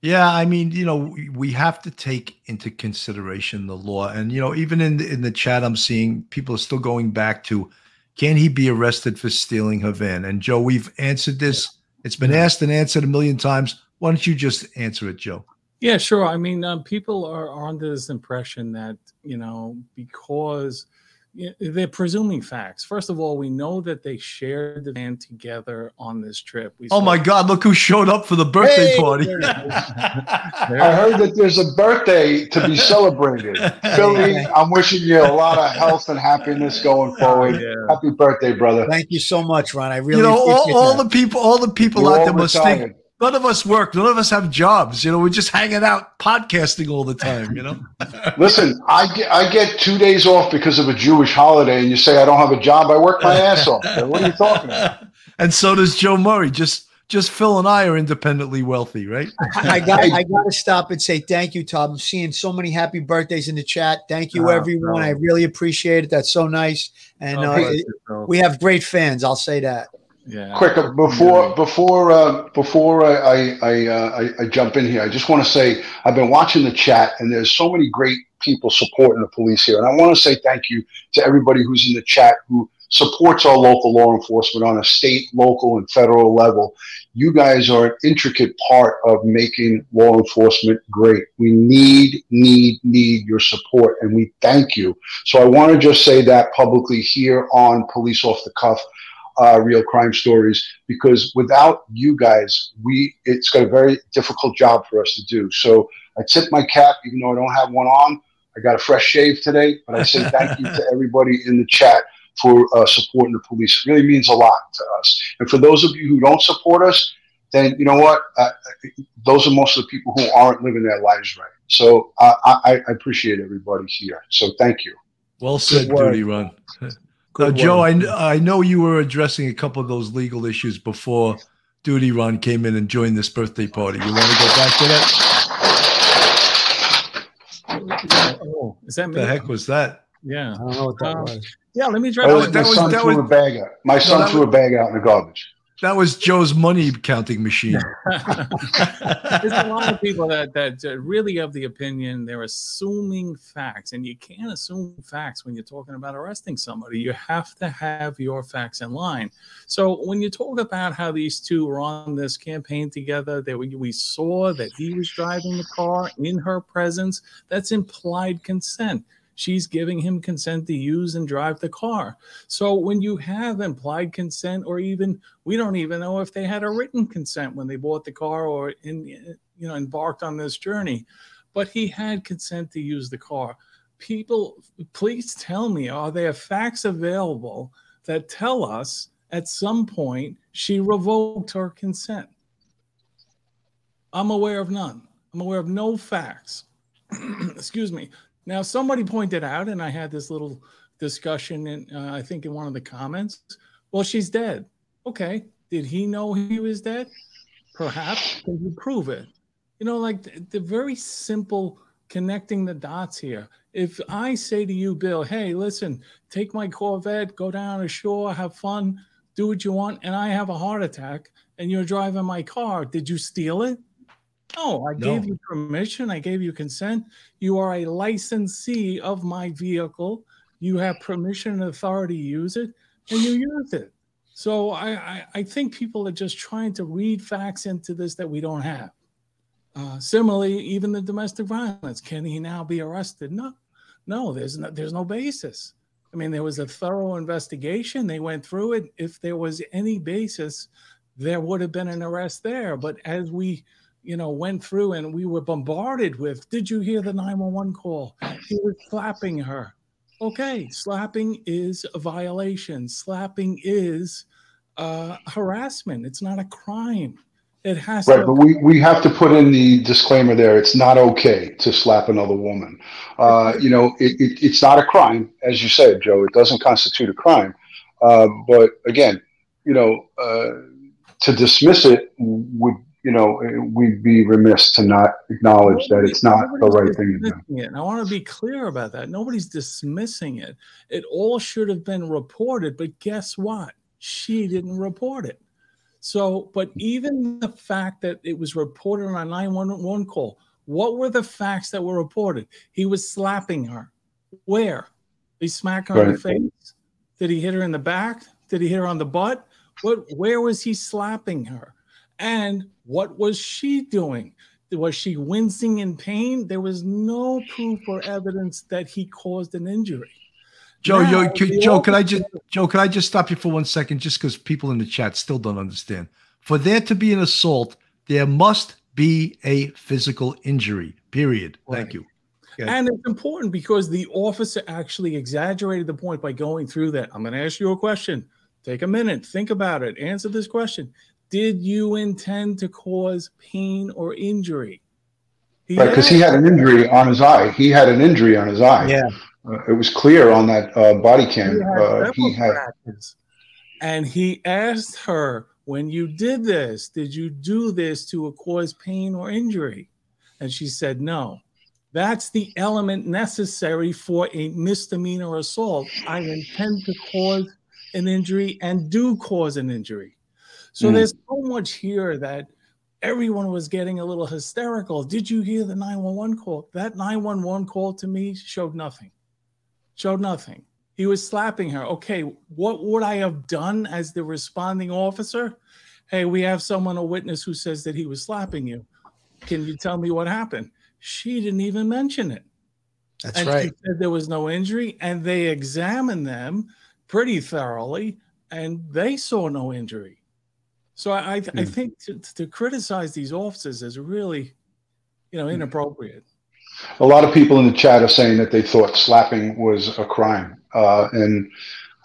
Yeah, I mean, you know, we have to take into consideration the law, and you know, even in the, in the chat, I'm seeing people are still going back to, can he be arrested for stealing her van? And Joe, we've answered this it's been asked and answered a million times. Why don't you just answer it, Joe? Yeah, sure. I mean, um, people are, are under this impression that you know because they're presuming facts. First of all, we know that they shared the van together on this trip. We oh my God! Look who showed up for the birthday hey, party. I heard that there's a birthday to be celebrated. Philly, I'm wishing you a lot of health and happiness going forward. Yeah. Happy birthday, brother! Thank you so much, Ron. I really, you know, all, all the people, all the people You're out there must think none of us work. None of us have jobs. You know, we're just hanging out podcasting all the time. You know. Listen, I get I get two days off because of a Jewish holiday, and you say I don't have a job. I work my ass off. What are you talking about? And so does Joe Murray. Just just Phil and I are independently wealthy, right? I got I got to stop and say thank you, Tom. I'm seeing so many happy birthdays in the chat. Thank you, oh, everyone. I really appreciate it. That's so nice, and oh, uh, it, we have great fans. I'll say that. Yeah. Quick uh, before yeah. before uh, before I I, uh, I, I jump in here, I just want to say I've been watching the chat, and there's so many great people supporting the police here, and I want to say thank you to everybody who's in the chat who supports our local law enforcement on a state, local, and federal level. You guys are an intricate part of making law enforcement great. We need, need, need your support, and we thank you. So I want to just say that publicly here on Police Off the Cuff uh, real crime stories because without you guys, we it's got a very difficult job for us to do. So I tip my cap, even though I don't have one on. I got a fresh shave today, but I say thank you to everybody in the chat for uh, supporting the police. It really means a lot to us. And for those of you who don't support us, then you know what? Uh, those are most of the people who aren't living their lives right. So uh, I, I, appreciate everybody here. So thank you. Well said, Duty Ron. Uh, Joe, I, I know you were addressing a couple of those legal issues before Duty Ron came in and joined this birthday party. You want to go back to that? Oh, is that me? The heck was that? Yeah, I don't know what that um, was. Yeah, let me try. That was, that was, that was, a bag out. My son threw was, a bag out in the garbage. That was Joe's money counting machine. There's a lot of people that that really of the opinion they're assuming facts, and you can't assume facts when you're talking about arresting somebody. You have to have your facts in line. So when you talk about how these two were on this campaign together, that we, we saw that he was driving the car in her presence, that's implied consent she's giving him consent to use and drive the car. So when you have implied consent, or even we don't even know if they had a written consent when they bought the car or in you know embarked on this journey, but he had consent to use the car. People, please tell me, are there facts available that tell us at some point she revoked her consent? I'm aware of none. I'm aware of no facts. Excuse me. Now, somebody pointed out, and I had this little discussion, in, uh, I think in one of the comments. Well, she's dead. Okay. Did he know he was dead? Perhaps. Can you prove it? You know, like the, the very simple connecting the dots here. If I say to you, Bill, hey, listen, take my Corvette, go down ashore, have fun, do what you want, and I have a heart attack, and you're driving my car. Did you steal it? No, I No. gave you permission. I gave you consent. You are a licensee of my vehicle. You have permission and authority to use it, and you use it. So I, I, I think people are just trying to read facts into this that we don't have. Uh, similarly, even the domestic violence, can he now be arrested? No, no, there's no, there's no basis. I mean, there was a thorough investigation. They went through it. If there was any basis, there would have been an arrest there. But as we, you know, went through and we were bombarded with, did you hear the 911 call? He was slapping her. Okay, slapping is a violation. Slapping is uh, harassment. It's not a crime. It has Right, to. but we, we have to put in the disclaimer there. It's not okay to slap another woman. Uh, you know, it, it, it's not a crime, as you said, Joe. It doesn't constitute a crime. Uh, but again, you know, uh, to dismiss it would, you know, we'd be remiss to not acknowledge that it's not the right thing to do. it. I want to be clear about that. Nobody's dismissing it. It all should have been reported, but guess what? She didn't report it. So, but even the fact that it was reported on a 911 call, what were the facts that were reported? He was slapping her. Where? He smacked her in the face? Did he hit her in the back? Did he hit her on the butt? What where was he slapping her? And what was she doing? Was she wincing in pain? There was no proof or evidence that he caused an injury. Joe, Now, Joe, can, Joe, can I just Joe, can I just stop you for one second, just because people in the chat still don't understand. For there to be an assault, there must be a physical injury. Period. Thank you. Okay. And it's important because the officer actually exaggerated the point by going through that. I'm going to ask you a question. Take a minute, think about it, answer this question. Did you intend to cause pain or injury? Right, because he had an injury on his eye. He had an injury on his eye. Yeah. Uh, it was clear on that uh, body cam. He had Uh, he had. And he asked her, when you did this, did you do this to cause pain or injury? And she said, no. That's the element necessary for a misdemeanor assault. I intend to cause an injury and do cause an injury. So Mm. there's so much here that everyone was getting a little hysterical. Did you hear the 911 call? That 911 call to me showed nothing. Showed nothing. He was slapping her. Okay, what would I have done as the responding officer? Hey, we have someone, a witness who says that he was slapping you. Can you tell me what happened? She didn't even mention it. That's and right. she said there was no injury, and they examined them pretty thoroughly, and they saw no injury. So I, I, I Hmm. think to, to criticize these officers is really, you know, inappropriate. a lot of people in the chat are saying that they thought slapping was a crime. Uh, and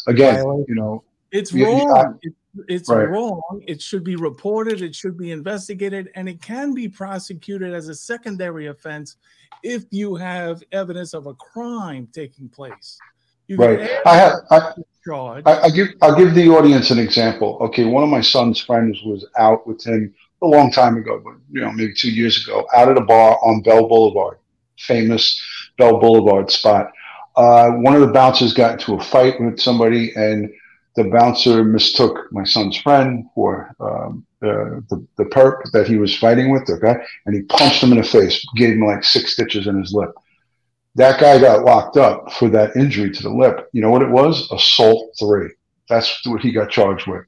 again, you know, It's Yeah, yeah, wrong. It- it's Right. wrong. It should be reported. It should be investigated, and it can be prosecuted as a secondary offense if you have evidence of a crime taking place. You right. I have, I, I, I give I'll give the audience an example. Okay, one of my son's friends was out with him a long time ago, but you know maybe two years ago, out at a bar on Bell Boulevard, famous Bell Boulevard spot. Uh, one of the bouncers got into a fight with somebody, and the bouncer mistook my son's friend for um, the, the the perp that he was fighting with. Okay, and he punched him in the face, gave him like six stitches in his lip. That guy got locked up for that injury to the lip. You know what it was? Assault three. That's what he got charged with.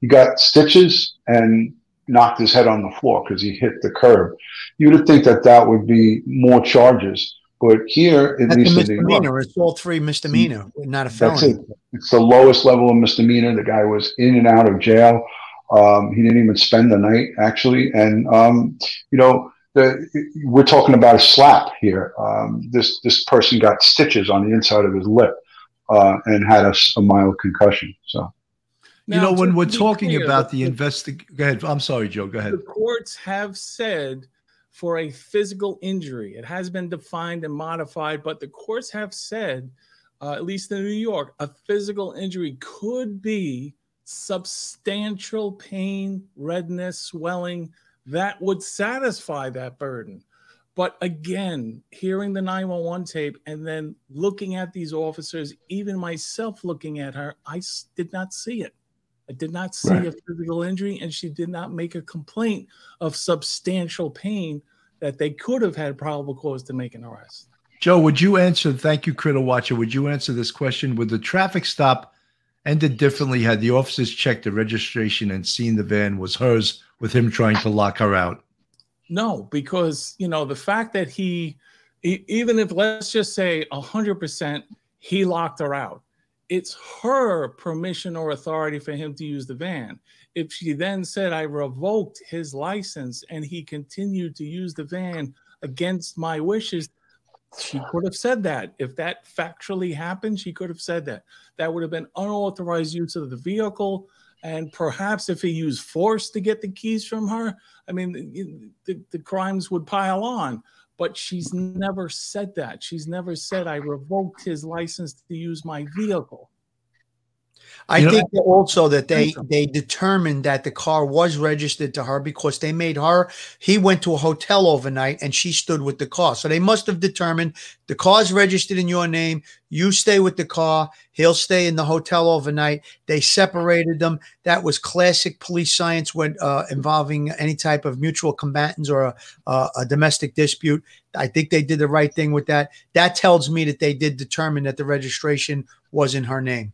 He got stitches and knocked his head on the floor because he hit the curb. You would think that that would be more charges, but here, at That's a least York, misdemeanor. It's all three misdemeanor, not a felony. it. It's the lowest level of misdemeanor. The guy was in and out of jail. Um, he didn't even spend the night actually, and um, you know, the, we're talking about a slap here. Um, this this person got stitches on the inside of his lip uh, and had a mild concussion. So You know, when we're talking clear, about the the- investig, go ahead. I'm sorry, Joe. Go ahead. the courts have said for a physical injury, it has been defined and modified, but the courts have said, uh, at least in New York, a physical injury could be substantial pain, redness, swelling that would satisfy that burden. But again, hearing the 911 tape and then looking at these officers, even myself looking at her, I did not see it. I did not see Right. a physical injury, and she did not make a complaint of substantial pain that they could have had probable cause to make an arrest. Joe, would you answer? Thank you, Critter Watcher. Would you answer this question? Would the traffic stop ended differently had the officers checked the registration and seen the van was hers with him trying to lock her out? No, because you know the fact that he, even if let's just say hundred percent, he locked her out. It's her permission or authority for him to use the van. If she then said, "I revoked his license," and he continued to use the van against my wishes, she could have said that. If that factually happened, she could have said that. That would have been unauthorized use of the vehicle. And perhaps if he used force to get the keys from her, I mean, the, the, crimes would pile on. But she's never said that. She's never said, I revoked his license to use my vehicle. I You think that also that they they determined that the car was registered to her because they made her he went to a hotel overnight and she stood with the car. So they must have determined the car's registered in your name, you stay with the car, he'll stay in the hotel overnight. They separated them. That was classic police science when uh, involving any type of mutual combatants or a, a, a domestic dispute. I think they did the right thing with that. That tells me that they did determine that the registration was in her name.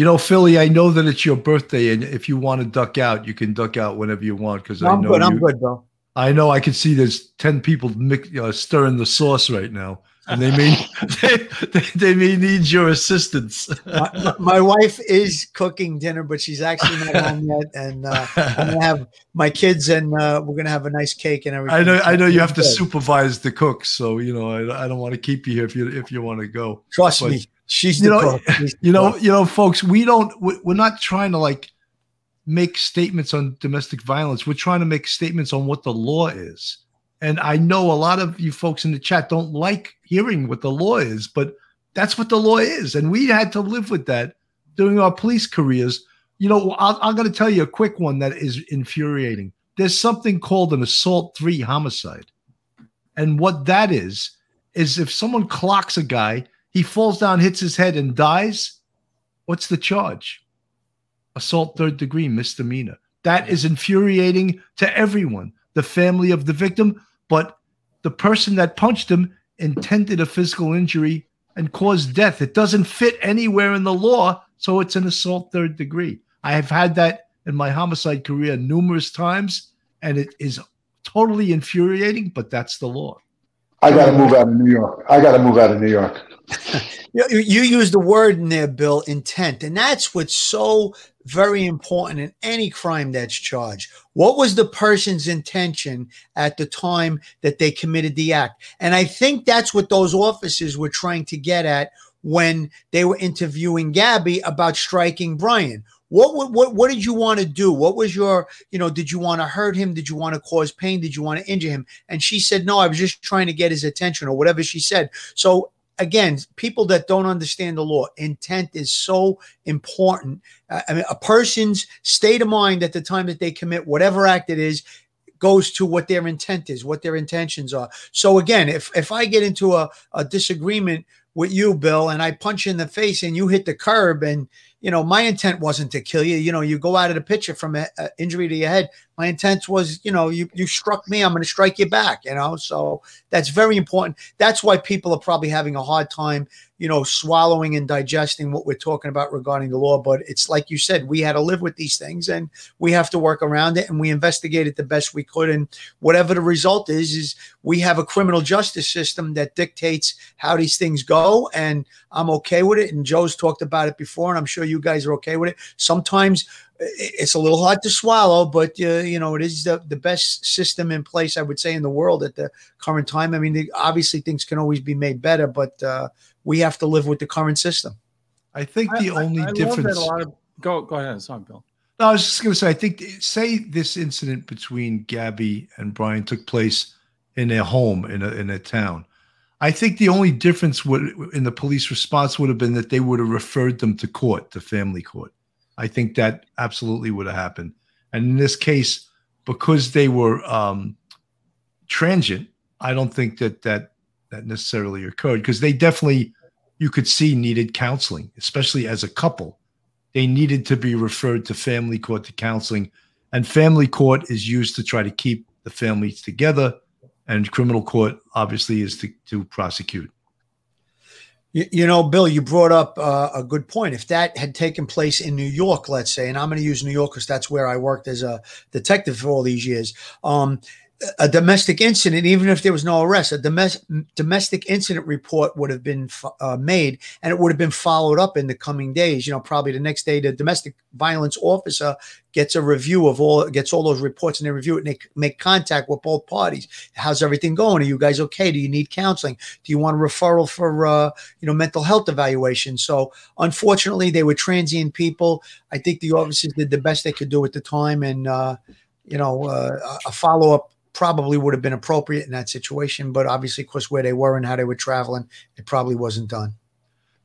You know, Philly, I know that it's your birthday, and if you want to duck out, you can duck out whenever you want. Because I I'm know good. you, I'm good, bro. I know I can see there's ten people mix, uh, stirring the sauce right now, and they may they, they, they may need your assistance. my, my wife is cooking dinner, but she's actually not home yet. And uh, I'm gonna have my kids, and uh, we're gonna have a nice cake and everything. I know I know you have to supervise the cooks, so you know I, I don't want to keep you here if you if you want to go. Trust but- me, she's you the know. She's you know, you know, folks, we don't, we- we're not trying to like make statements on domestic violence. We're trying to make statements on what the law is. And I know a lot of you folks in the chat don't like hearing what the law is, but that's what the law is. And we had to live with that during our police careers. You know, I'll, I'm going to tell you a quick one that is infuriating. There's something called an assault three homicide. And what that is, is if someone clocks a guy, he falls down, hits his head, and dies. What's the charge? Assault third degree misdemeanor. That is infuriating to everyone, the family of the victim, but the person that punched him intended a physical injury and caused death. It doesn't fit anywhere in the law, so it's an assault third degree. I have had that in my homicide career numerous times, and it is totally infuriating, but that's the law. I got to move out of New York. I got to move out of New York. You, you use the word in there, Bill, intent. And that's what's so very important in any crime that's charged. What was the person's intention at the time that they committed the act? And I think that's what those officers were trying to get at when they were interviewing Gabby about striking Brian. What, what what what did you want to do? What was your, you know, did you want to hurt him? Did you want to cause pain? Did you want to injure him? And she said, No, I was just trying to get his attention or whatever she said. So again, people that don't understand the law, intent is so important. Uh, I mean, a person's state of mind at the time that they commit whatever act it is goes to what their intent is, what their intentions are. So again, if if I get into a, a disagreement with you, Bill, and I punch you in the face and you hit the curb and you know, my intent wasn't to kill you. You know, you go out of the picture from an injury to your head. My intent was, you know, you you struck me, I'm going to strike you back. You know, so that's very important. That's why people are probably having a hard time, you know, swallowing and digesting what we're talking about regarding the law. But it's like you said, we had to live with these things, and we have to work around it, and we investigated the best we could. And whatever the result is, is we have a criminal justice system that dictates how these things go, and I'm okay with it. And Joe's talked about it before, and I'm sure you guys are okay with it. Sometimes it's a little hard to swallow, but uh, you know it is the, the best system in place, I would say, in the world at the current time. I mean, the, obviously things can always be made better, but uh, we have to live with the current system. I think the I- only I love difference. that a lot of, go go ahead. Sorry, Bill. No, I was just going to say, I think, say this incident between Gabby and Brian took place in their home in a, in a town. I think the only difference would in the police response would have been that they would have referred them to court, to family court. I think that absolutely would have happened. And in this case, because they were um, transient, I don't think that that that necessarily occurred because they definitely, you could see, needed counseling, especially as a couple. they needed to be referred to family court to counseling. And family court is used to try to keep the families together, and criminal court obviously is to, to prosecute. You, you know, Bill, you brought up uh, a good point. If that had taken place in New York, let's say, and I'm going to use New York because that's where I worked as a detective for all these years. Um, a domestic incident, even if there was no arrest, a domestic domestic incident report would have been uh, made, and it would have been followed up in the coming days. You know, probably the next day, the domestic violence officer gets a review of all, gets all those reports, and they review it, and they make contact with both parties. How's everything going? Are you guys okay? Do you need counseling? Do you want a referral for, uh, you know, mental health evaluation? So, unfortunately, they were transient people. I think the officers did the best they could do at the time, and uh, you know, uh, a follow up probably would have been appropriate in that situation. But obviously, of course, where they were and how they were traveling, it probably wasn't done.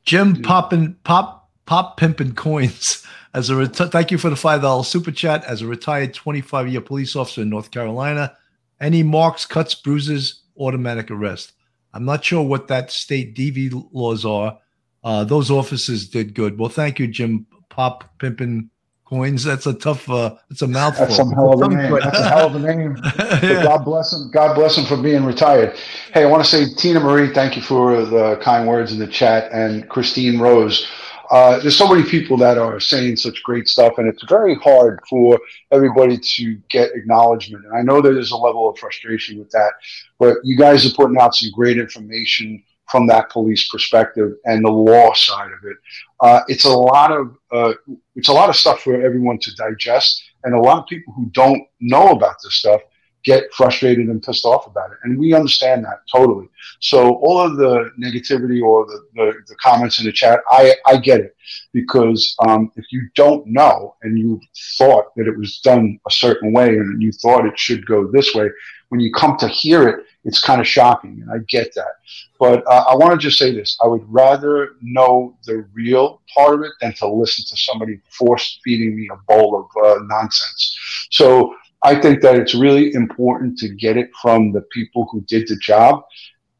Jim popping pop pop pimping coins as a reti- thank you for the five dollar super chat as a retired 25 year police officer in North Carolina. Any marks, cuts, bruises, automatic arrest. I'm not sure what that state DV laws are. Uh, those officers did good. Well, thank you, Jim Pop Pimpin coins. That's a tough. Uh, it's a mouthful. That's some hell of a name. That's a hell of a name. yeah. God bless him. God bless him for being retired. Hey, I want to say, Tina Marie, thank you for the kind words in the chat, and Christine Rose. Uh, there's so many people that are saying such great stuff, and it's very hard for everybody to get acknowledgement. And I know that there's a level of frustration with that, but you guys are putting out some great information from that police perspective and the law side of it. Uh, it's a lot of uh, it's a lot of stuff for everyone to digest, and a lot of people who don't know about this stuff get frustrated and pissed off about it, and we understand that totally. So all of the negativity or the, the, the comments in the chat, I I get it because um, if you don't know and you thought that it was done a certain way and you thought it should go this way, when you come to hear it, it's kind of shocking, and I get that. But uh, I want to just say this: I would rather know the real part of it than to listen to somebody force feeding me a bowl of uh, nonsense. So I think that it's really important to get it from the people who did the job,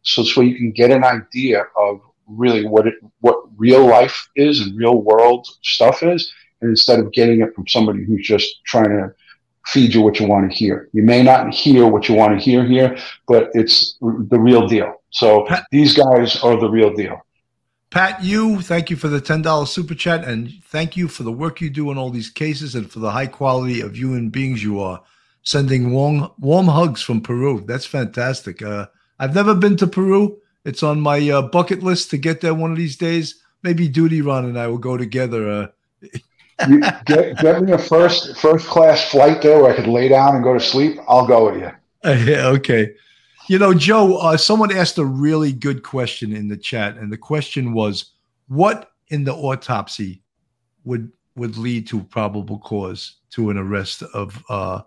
so so you can get an idea of really what it what real life is and real world stuff is, and instead of getting it from somebody who's just trying to feed you what you want to hear. You may not hear what you want to hear here, but it's the real deal. So Pat, these guys are the real deal. Pat, you thank you for the ten dollars super chat, and thank you for the work you do in all these cases, and for the high quality of human beings you are. Sending warm warm hugs from Peru. That's fantastic. Uh, I've never been to Peru. It's on my uh, bucket list to get there one of these days. Maybe Duty Ron and I will go together. Uh, get, get me a first first class flight there where I could lay down and go to sleep. I'll go with you. Yeah, okay. You know, Joe, uh, someone asked a really good question in the chat, and the question was, "What in the autopsy would would lead to probable cause to an arrest of uh,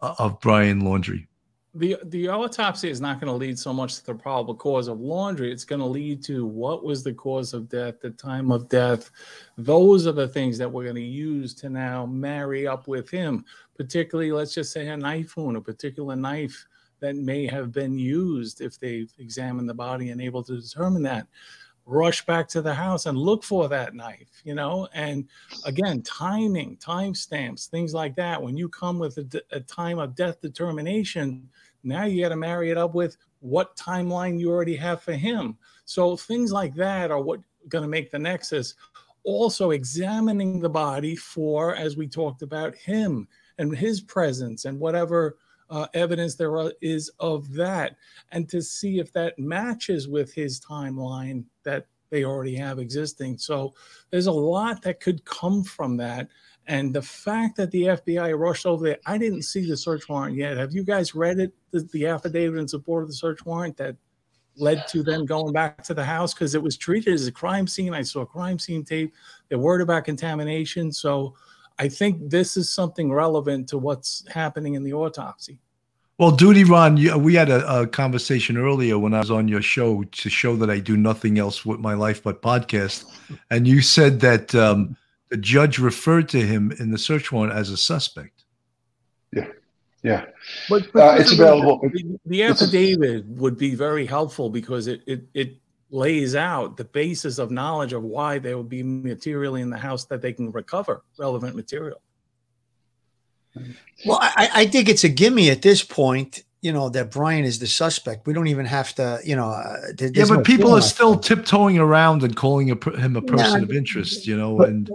Uh, of Brian Laundrie? the the autopsy is not going to lead so much to the probable cause of Laundrie. it's going to lead to what was the cause of death the time of death those are the things that we're going to use to now marry up with him particularly let's just say a knife wound a particular knife that may have been used if they've examined the body and able to determine that rush back to the house and look for that knife, you know? And again, timing, time stamps, things like that. When you come with a, a time of death determination, now you got to marry it up with what timeline you already have for him. So things like that are what going to make the nexus. Also, examining the body for, as we talked about, him and his presence and whatever uh, evidence there is of that, and to see if that matches with his timeline that they already have existing. So there's a lot that could come from that. And the fact that the FBI rushed over there, I didn't see the search warrant yet. Have you guys read it, the, the affidavit in support of the search warrant that led to them going back to the house? Because it was treated as a crime scene. I saw crime scene tape. They're worried about contamination. So I think this is something relevant to what's happening in the autopsy. Well, Duty Ron, you, we had a, a, conversation earlier when I was on your show to show that I do nothing else with my life but podcast, and you said that um, the judge referred to him in the search warrant as a suspect. Yeah, yeah, but, but uh, it's available. The, the affidavit would be very helpful because it it it lays out the basis of knowledge of why there will be material in the house that they can recover relevant material. Well, I, I think it's a gimme at this point. You know that Brian is the suspect. We don't even have to. You know, uh, Yeah, but no people are still that. tiptoeing around and calling a, him a person Nah, of interest, you know, and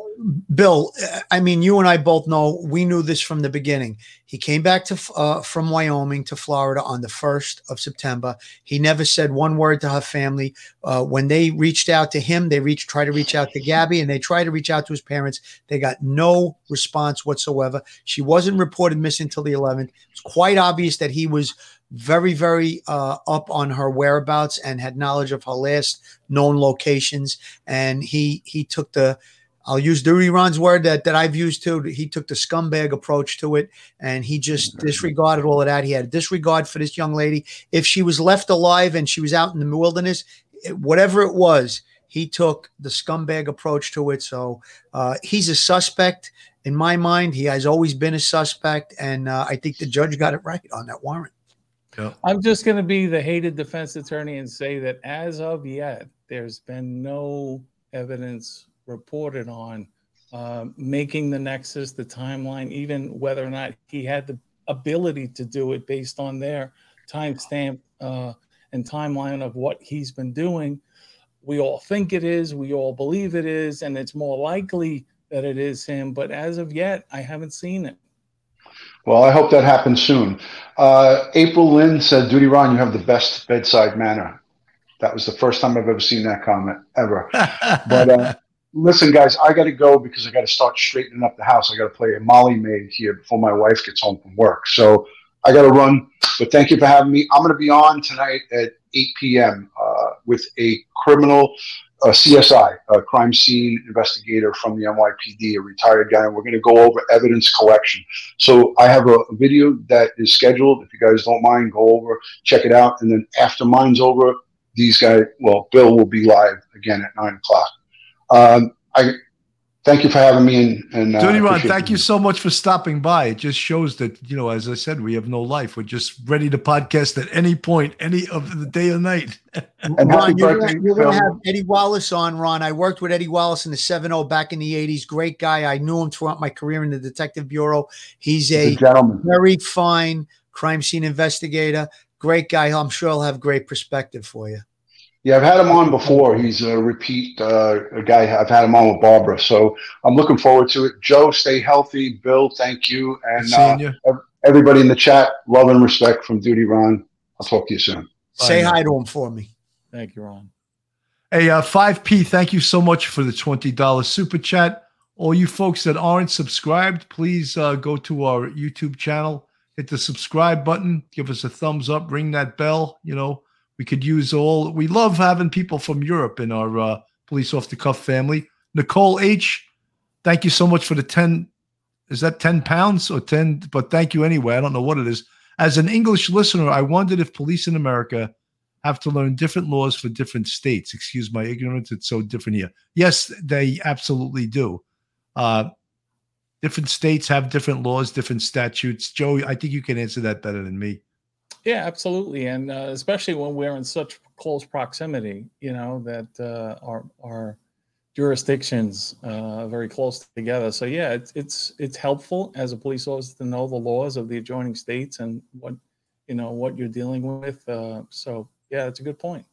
Bill, uh, I mean, you and I both know we knew this from the beginning. He came back to uh, from Wyoming to Florida on the first of September. He never said one word to her family. Uh, when they reached out to him, they reached try to reach out to Gabby, and they tried to reach out to his parents. They got no response whatsoever. She wasn't reported missing until the 11th. It's quite obvious that he was very, very uh, up on her whereabouts and had knowledge of her last known locations. And he he took the I'll use Duty Ron's word that, that I've used too. He took the scumbag approach to it and he just disregarded all of that. He had a disregard for this young lady. If she was left alive and she was out in the wilderness, it- whatever it was, he took the scumbag approach to it. So uh, he's a suspect in my mind. He has always been a suspect. And uh, I think the judge got it right on that warrant. I'm just going to be the hated defense attorney and say that as of yet, there's been no evidence reported on uh, making the nexus, the timeline, even whether or not he had the ability to do it based on their timestamp uh, and timeline of what he's been doing. We all think it is, we all believe it is, and it's more likely that it is him. But as of yet, I haven't seen it. Well, I hope that happens soon. Uh, April Lynn said, Duty Ron, you have the best bedside manner. That was the first time I've ever seen that comment ever. But uh, listen, guys, I got to go because I got to start straightening up the house. I got to play a Molly Maid here before my wife gets home from work. So I got to run. But thank you for having me. I'm going to be on tonight at 8 p.m. Uh, with a criminal a CSI, a crime scene investigator from the NYPD, a retired guy, and we're going to go over evidence collection. So I have a, video that is scheduled. If you guys don't mind, go over, check it out, and then after mine's over, these guys, well, Bill will be live again at nine o'clock. Um, I thank you for having me, and, and uh, Duty Ron, thank you so much for stopping by. It just shows that, you know, as I said, we have no life. We're just ready to podcast at any point, any of the day or night. And Ron, you're birthday, gonna, you're gonna have Eddie Wallace on, Ron. I worked with Eddie Wallace in the 7-0 back in the 80s. Great guy. I knew him throughout my career in the detective bureau. He's He's a a gentleman. very fine crime scene investigator. Great guy. I'm sure he'll have great perspective for you. Yeah, I've had him on before. He's a repeat uh, a guy. I've had him on with Barbara, so I'm looking forward to it. Joe, stay healthy. Bill, thank you, and Seeing uh, you. everybody in the chat, love and respect from Duty Ron. I'll talk to you soon. Say Bye. hi to him for me. Thank you, Ron. Hey, uh, 5P, thank you so much for the $20 super chat. All you folks that aren't subscribed, please uh, go to our YouTube channel, hit the subscribe button, give us a thumbs up, ring that bell. You know, we could use all, we love having people from Europe in our uh, police off the cuff family. Nicole H, thank you so much for the 10. Is that 10 pounds or 10? But thank you anyway. I don't know what it is. As an English listener, I wondered if police in America have to learn different laws for different states. Excuse my ignorance; it's so different here. Yes, they absolutely do. Uh, different states have different laws, different statutes. Joe, I think you can answer that better than me. Yeah, absolutely, and uh, especially when we're in such close proximity, you know that uh, our our jurisdictions uh, are very close together. So yeah, it's it's it's helpful as a police officer to know the laws of the adjoining states and what you know what you're dealing with. Uh, so yeah, that's a good point.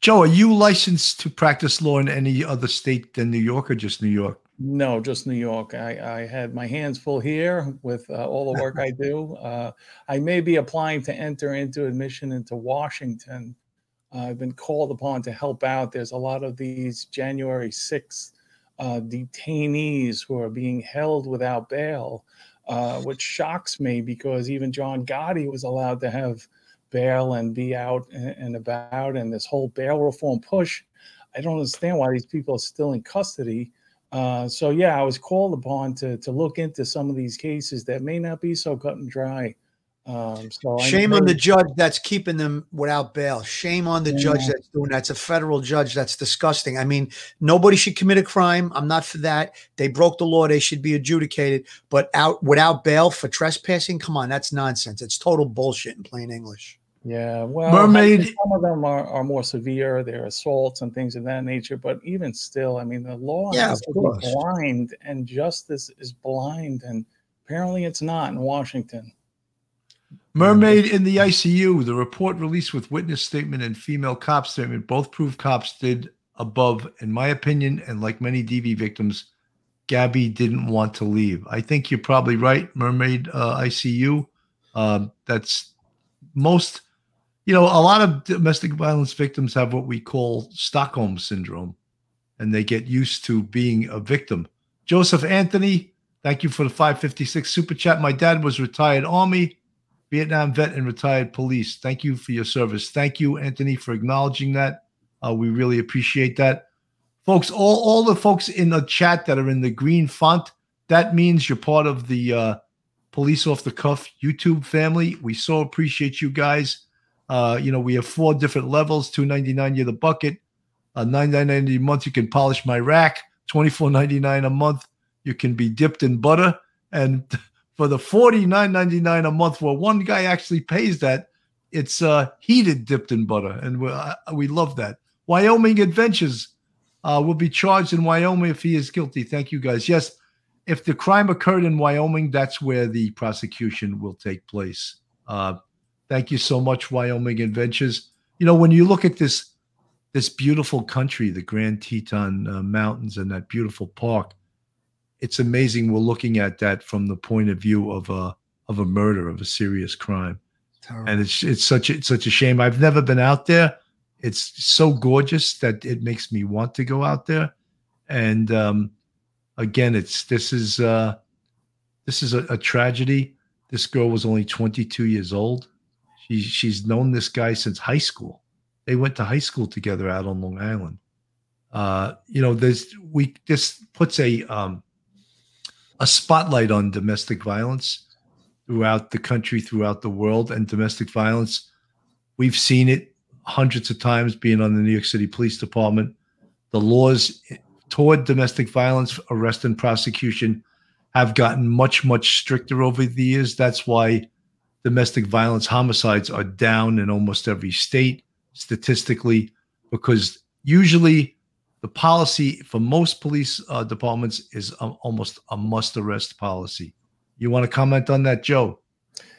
Joe, are you licensed to practice law in any other state than New York or just New York? No, just New York. I, I had my hands full here with uh, all the work I do. Uh, I may be applying to enter into admission into Washington. I've been called upon to help out. There's a lot of these January 6th uh, detainees who are being held without bail, uh, which shocks me because even John Gotti was allowed to have bail and be out and, and about. And this whole bail reform push, I don't understand why these people are still in custody. Uh, so yeah, I was called upon to to look into some of these cases that may not be so cut and dry. Um, so Shame on the judge that's keeping them without bail. Shame on the judge that's doing that. It's a federal judge. That's disgusting. I mean, nobody should commit a crime. I'm not for that. They broke the law. They should be adjudicated. But out without bail for trespassing, come on, that's nonsense. It's total bullshit in plain English. Yeah, well, Mermaid- Some of them are, are more severe. They're assaults and things of that nature. But even still, I mean, the law Yeah, has of to be course. blind, and justice is blind, and apparently it's not in Washington. Mermaid in the ICU. The report released with witness statement and female cop statement both prove cops did above, in my opinion, and like many DV victims, Gabby didn't want to leave. I think you're probably right, Mermaid uh, ICU. Um, that's most, you know, a lot of domestic violence victims have what we call Stockholm syndrome, and they get used to being a victim. Joseph Anthony, thank you for the 556 super chat. My dad was retired Army. Vietnam vet and retired police. Thank you for your service. Thank you, Anthony, for acknowledging that. Uh, we really appreciate that. Folks, all, all the folks in the chat that are in the green font, that means you're part of the uh, Police Off the Cuff YouTube family. We so appreciate you guys. Uh, you know, we have four different levels, two ninety nine you're the bucket, uh, nine nine ninety a month you can polish my rack, twenty four ninety nine a month you can be dipped in butter, and for the forty nine ninety nine a month, where one guy actually pays that, it's uh, heated dipped in butter, and we uh, we love that. Wyoming Adventures uh, will be charged in Wyoming if he is guilty. Thank you guys. Yes, if the crime occurred in Wyoming, that's where the prosecution will take place. Uh, thank you so much, Wyoming Adventures. You know, when you look at this this beautiful country, the Grand Teton uh, Mountains, and that beautiful park, it's amazing. We're looking at that from the point of view of a of a murder, of a serious crime, and it's it's such a, it's such a shame. I've never been out there. It's so gorgeous that it makes me want to go out there, and um, again, it's this is uh, this is a, a tragedy. This girl was only 22 years old. She she's known this guy since high school. They went to high school together out on Long Island. Uh, you know, there's we this puts a um, a spotlight on domestic violence throughout the country, throughout the world, and domestic violence. We've seen it hundreds of times being on the New York City Police Department. The laws toward domestic violence, arrest and prosecution have gotten much, much stricter over the years. That's why domestic violence homicides are down in almost every state statistically, because usually the policy for most police uh, departments is a, almost a must arrest policy. You want to comment on that, Joe?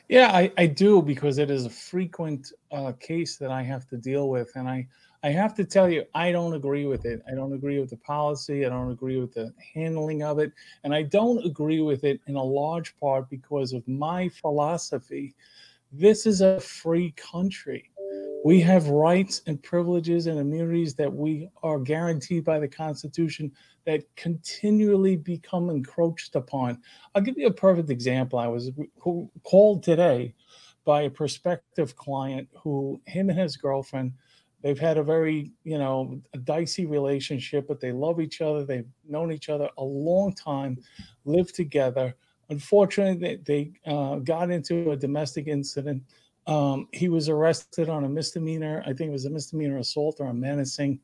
Yeah, I, I do because it is a frequent uh, case that I have to deal with, and I I have to tell you I don't agree with it. I don't agree with the policy. I don't agree with the handling of it, and I don't agree with it in a large part because of my philosophy. This is a free country. We have rights and privileges and immunities that we are guaranteed by the Constitution that continually become encroached upon. I'll give you a perfect example. I was called today by a prospective client who, him and his girlfriend, they've had a very, you know, dicey relationship, but they love each other. They've known each other a long time, lived together. Unfortunately, they, they uh, got into a domestic incident. Um, he was arrested on a misdemeanor. I think it was a misdemeanor assault or a menacing.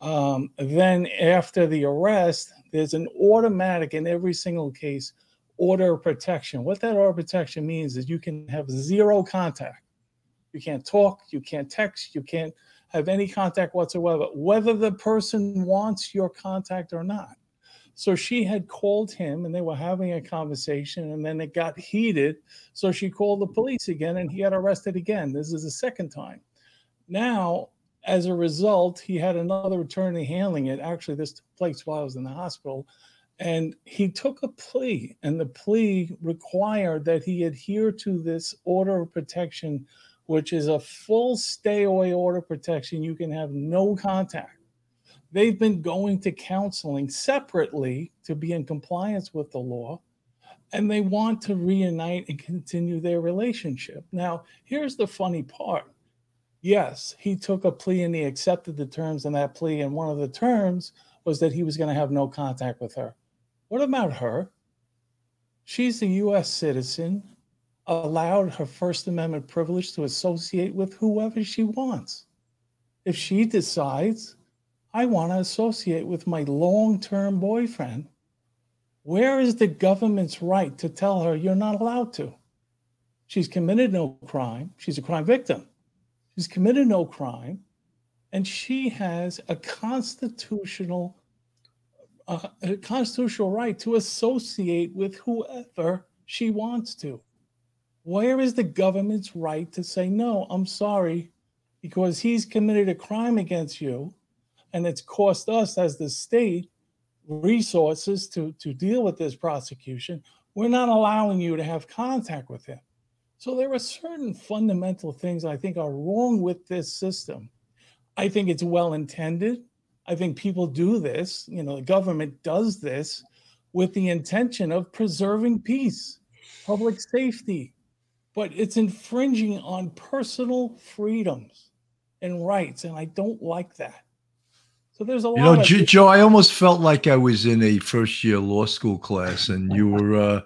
Um, then after the arrest, there's an automatic in every single case order of protection. What that order of protection means is you can have zero contact. You can't talk, you can't text, you can't have any contact whatsoever, whether the person wants your contact or not. So she had called him and they were having a conversation and then it got heated. So she called the police again and he got arrested again. This is the second time. Now, as a result, he had another attorney handling it. Actually, this took place while I was in the hospital. And he took a plea, and the plea required that he adhere to this order of protection, which is a full stay away order protection. You can have no contact. They've been going to counseling separately to be in compliance with the law, and they want to reunite and continue their relationship. Now, here's the funny part yes, he took a plea and he accepted the terms in that plea. And one of the terms was that he was going to have no contact with her. What about her? She's a U.S. citizen, allowed her First Amendment privilege to associate with whoever she wants. If she decides, I want to associate with my long term boyfriend, where is the government's right to tell her you're not allowed to? She's committed no crime, she's a crime victim. She's committed no crime, and she has a constitutional uh, a constitutional right to associate with whoever she wants to. Where is the government's right to say no? I'm sorry, because he's committed a crime against you, and it's cost us as the state resources to to deal with this prosecution. We're not allowing you to have contact with him. So there are certain fundamental things I think are wrong with this system. I think it's well intended. I think people do this, you know, the government does this with the intention of preserving peace, public safety, but it's infringing on personal freedoms and rights. And I don't like that. So there's a lot You know, of Joe, Joe, I almost felt like I was in a first year law school class and you were uh,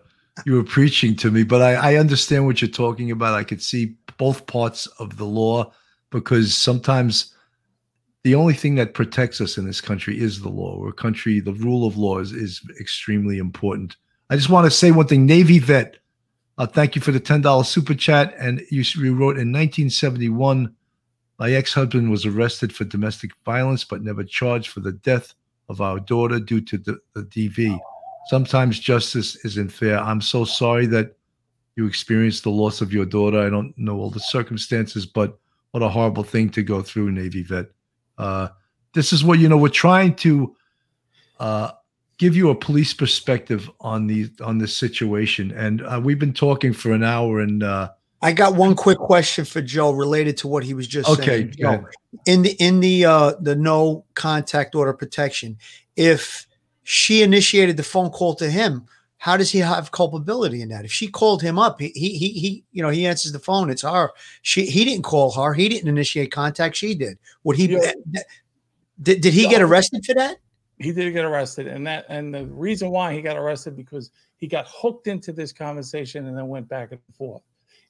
you were preaching to me, but I, I understand what you're talking about. I could see both parts of the law because sometimes the only thing that protects us in this country is the law. We're a country, the rule of law is, is extremely important. I just want to say one thing Navy vet, uh, thank you for the $10 super chat. And you, wrote in 1971, my ex husband was arrested for domestic violence, but never charged for the death of our daughter due to the, the DV. Sometimes justice isn't fair. I'm so sorry that you experienced the loss of your daughter. I don't know all the circumstances, but what a horrible thing to go through, Navy vet. Uh, this is what you know. We're trying to uh, give you a police perspective on the on this situation, and uh, we've been talking for an hour. And uh, I got one quick question for Joe related to what he was just Okay, saying. go ahead. Joe, in the in the uh the no contact order protection, if she initiated the phone call to him, how does he have culpability in that? If she called him up, he he he, he you know he answers the phone. It's her. She he didn't call her. He didn't initiate contact. She did. Would he? Yeah. Did, did he get arrested for that? He did get arrested and that and the reason why he got arrested because he got hooked into this conversation and then went back and forth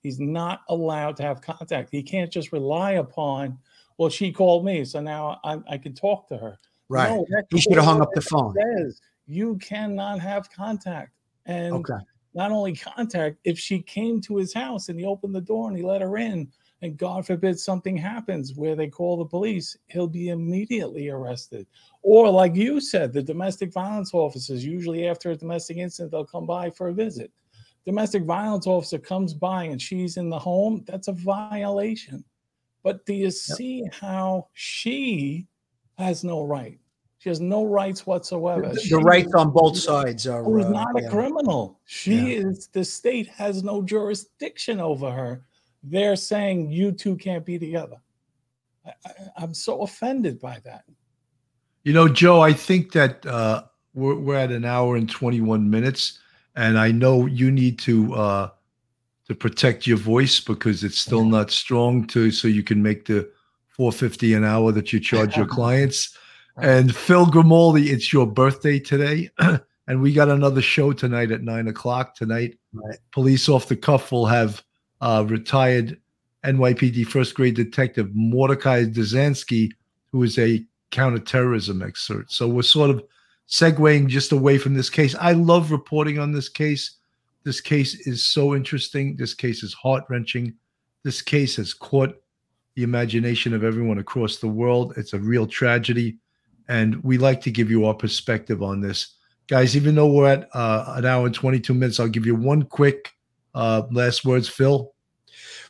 he's not allowed to have contact he can't just rely upon well she called me so now i, I can talk to her Right. No, He should have hung up the phone. says you cannot have contact and Okay. not only contact if she came to his house and he opened the door and he let her in and god forbid something happens where they call the police he'll be immediately arrested or like you said the domestic violence officers usually after a domestic incident they'll come by for a visit domestic violence officer comes by and she's in the home that's a violation but do you see how she has no right she has no rights whatsoever The, She rights on both sides are. who's uh, not a yeah. criminal. She is the state has no jurisdiction over her. They're saying you two can't be together. I, I'm so offended by that. You know, Joe, I think that uh, we're, we're at an hour and 21 minutes, and I know you need to uh, to protect your voice because it's still not strong to so you can make the 450 an hour that you charge your clients. And Phil Grimaldi, it's your birthday today, and we got another show tonight at nine o'clock tonight. Right. Police off the cuff will have uh, retired NYPD first grade detective Mordecai Dzikansky, who is a counterterrorism expert. So we're sort of segueing just away from this case. I love reporting on this case. This case is so interesting. This case is heart wrenching. This case has caught the imagination of everyone across the world. It's a real tragedy. And we like to give you our perspective on this. Guys, even though we're at uh, an hour and 22 minutes, I'll give you one quick uh, last words, Phil.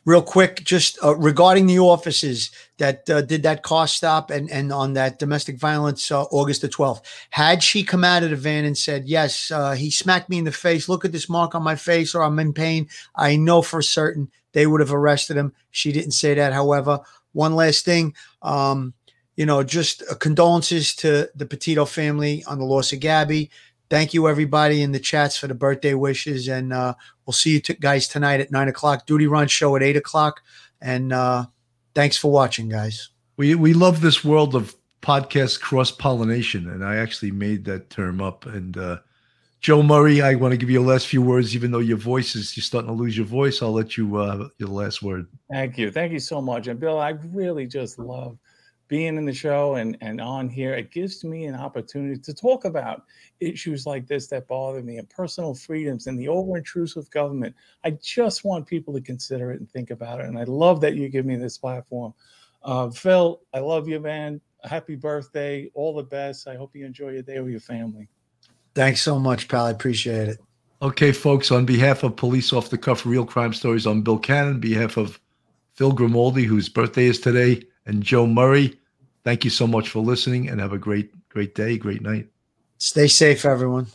real quick, just uh, regarding the offices that uh, did that car stop and and on that domestic violence uh, August the 12th. Had she come out of the van and said, "Yes, uh, he smacked me in the face. Look at this mark on my face, or I'm in pain," I know for certain they would have arrested him. She didn't say that. However, one last thing. Um, you know, just uh, condolences to the Petito family on the loss of Gabby. Thank you, everybody in the chats for the birthday wishes. And uh, we'll see you t- guys tonight at nine o'clock. Duty Ron show at eight o'clock. And uh, thanks for watching, guys. We we love this world of podcast cross pollination, and I actually made that term up. And uh, Joe Murray, I want to give you your last few words, even though your voice is you're starting to lose your voice. I'll let you uh, your last word. Thank you. Thank you so much. And Bill, I really just love being in the show and, and on here, it gives me an opportunity to talk about issues like this that bother me and personal freedoms and the over intrusive government. I just want people to consider it and think about it. And I love that you give me this platform. Uh, Phil, I love you, man. Happy birthday. All the best. I hope you enjoy your day with your family. Thanks so much, pal. I appreciate it. Okay, folks, on behalf of Police Off the Cuff Real Crime Stories, I'm Bill Cannon, On behalf of Phil Grimaldi, whose birthday is today, and Joe Murray. Thank you so much for listening and have a great, great day, great night. Stay safe, everyone.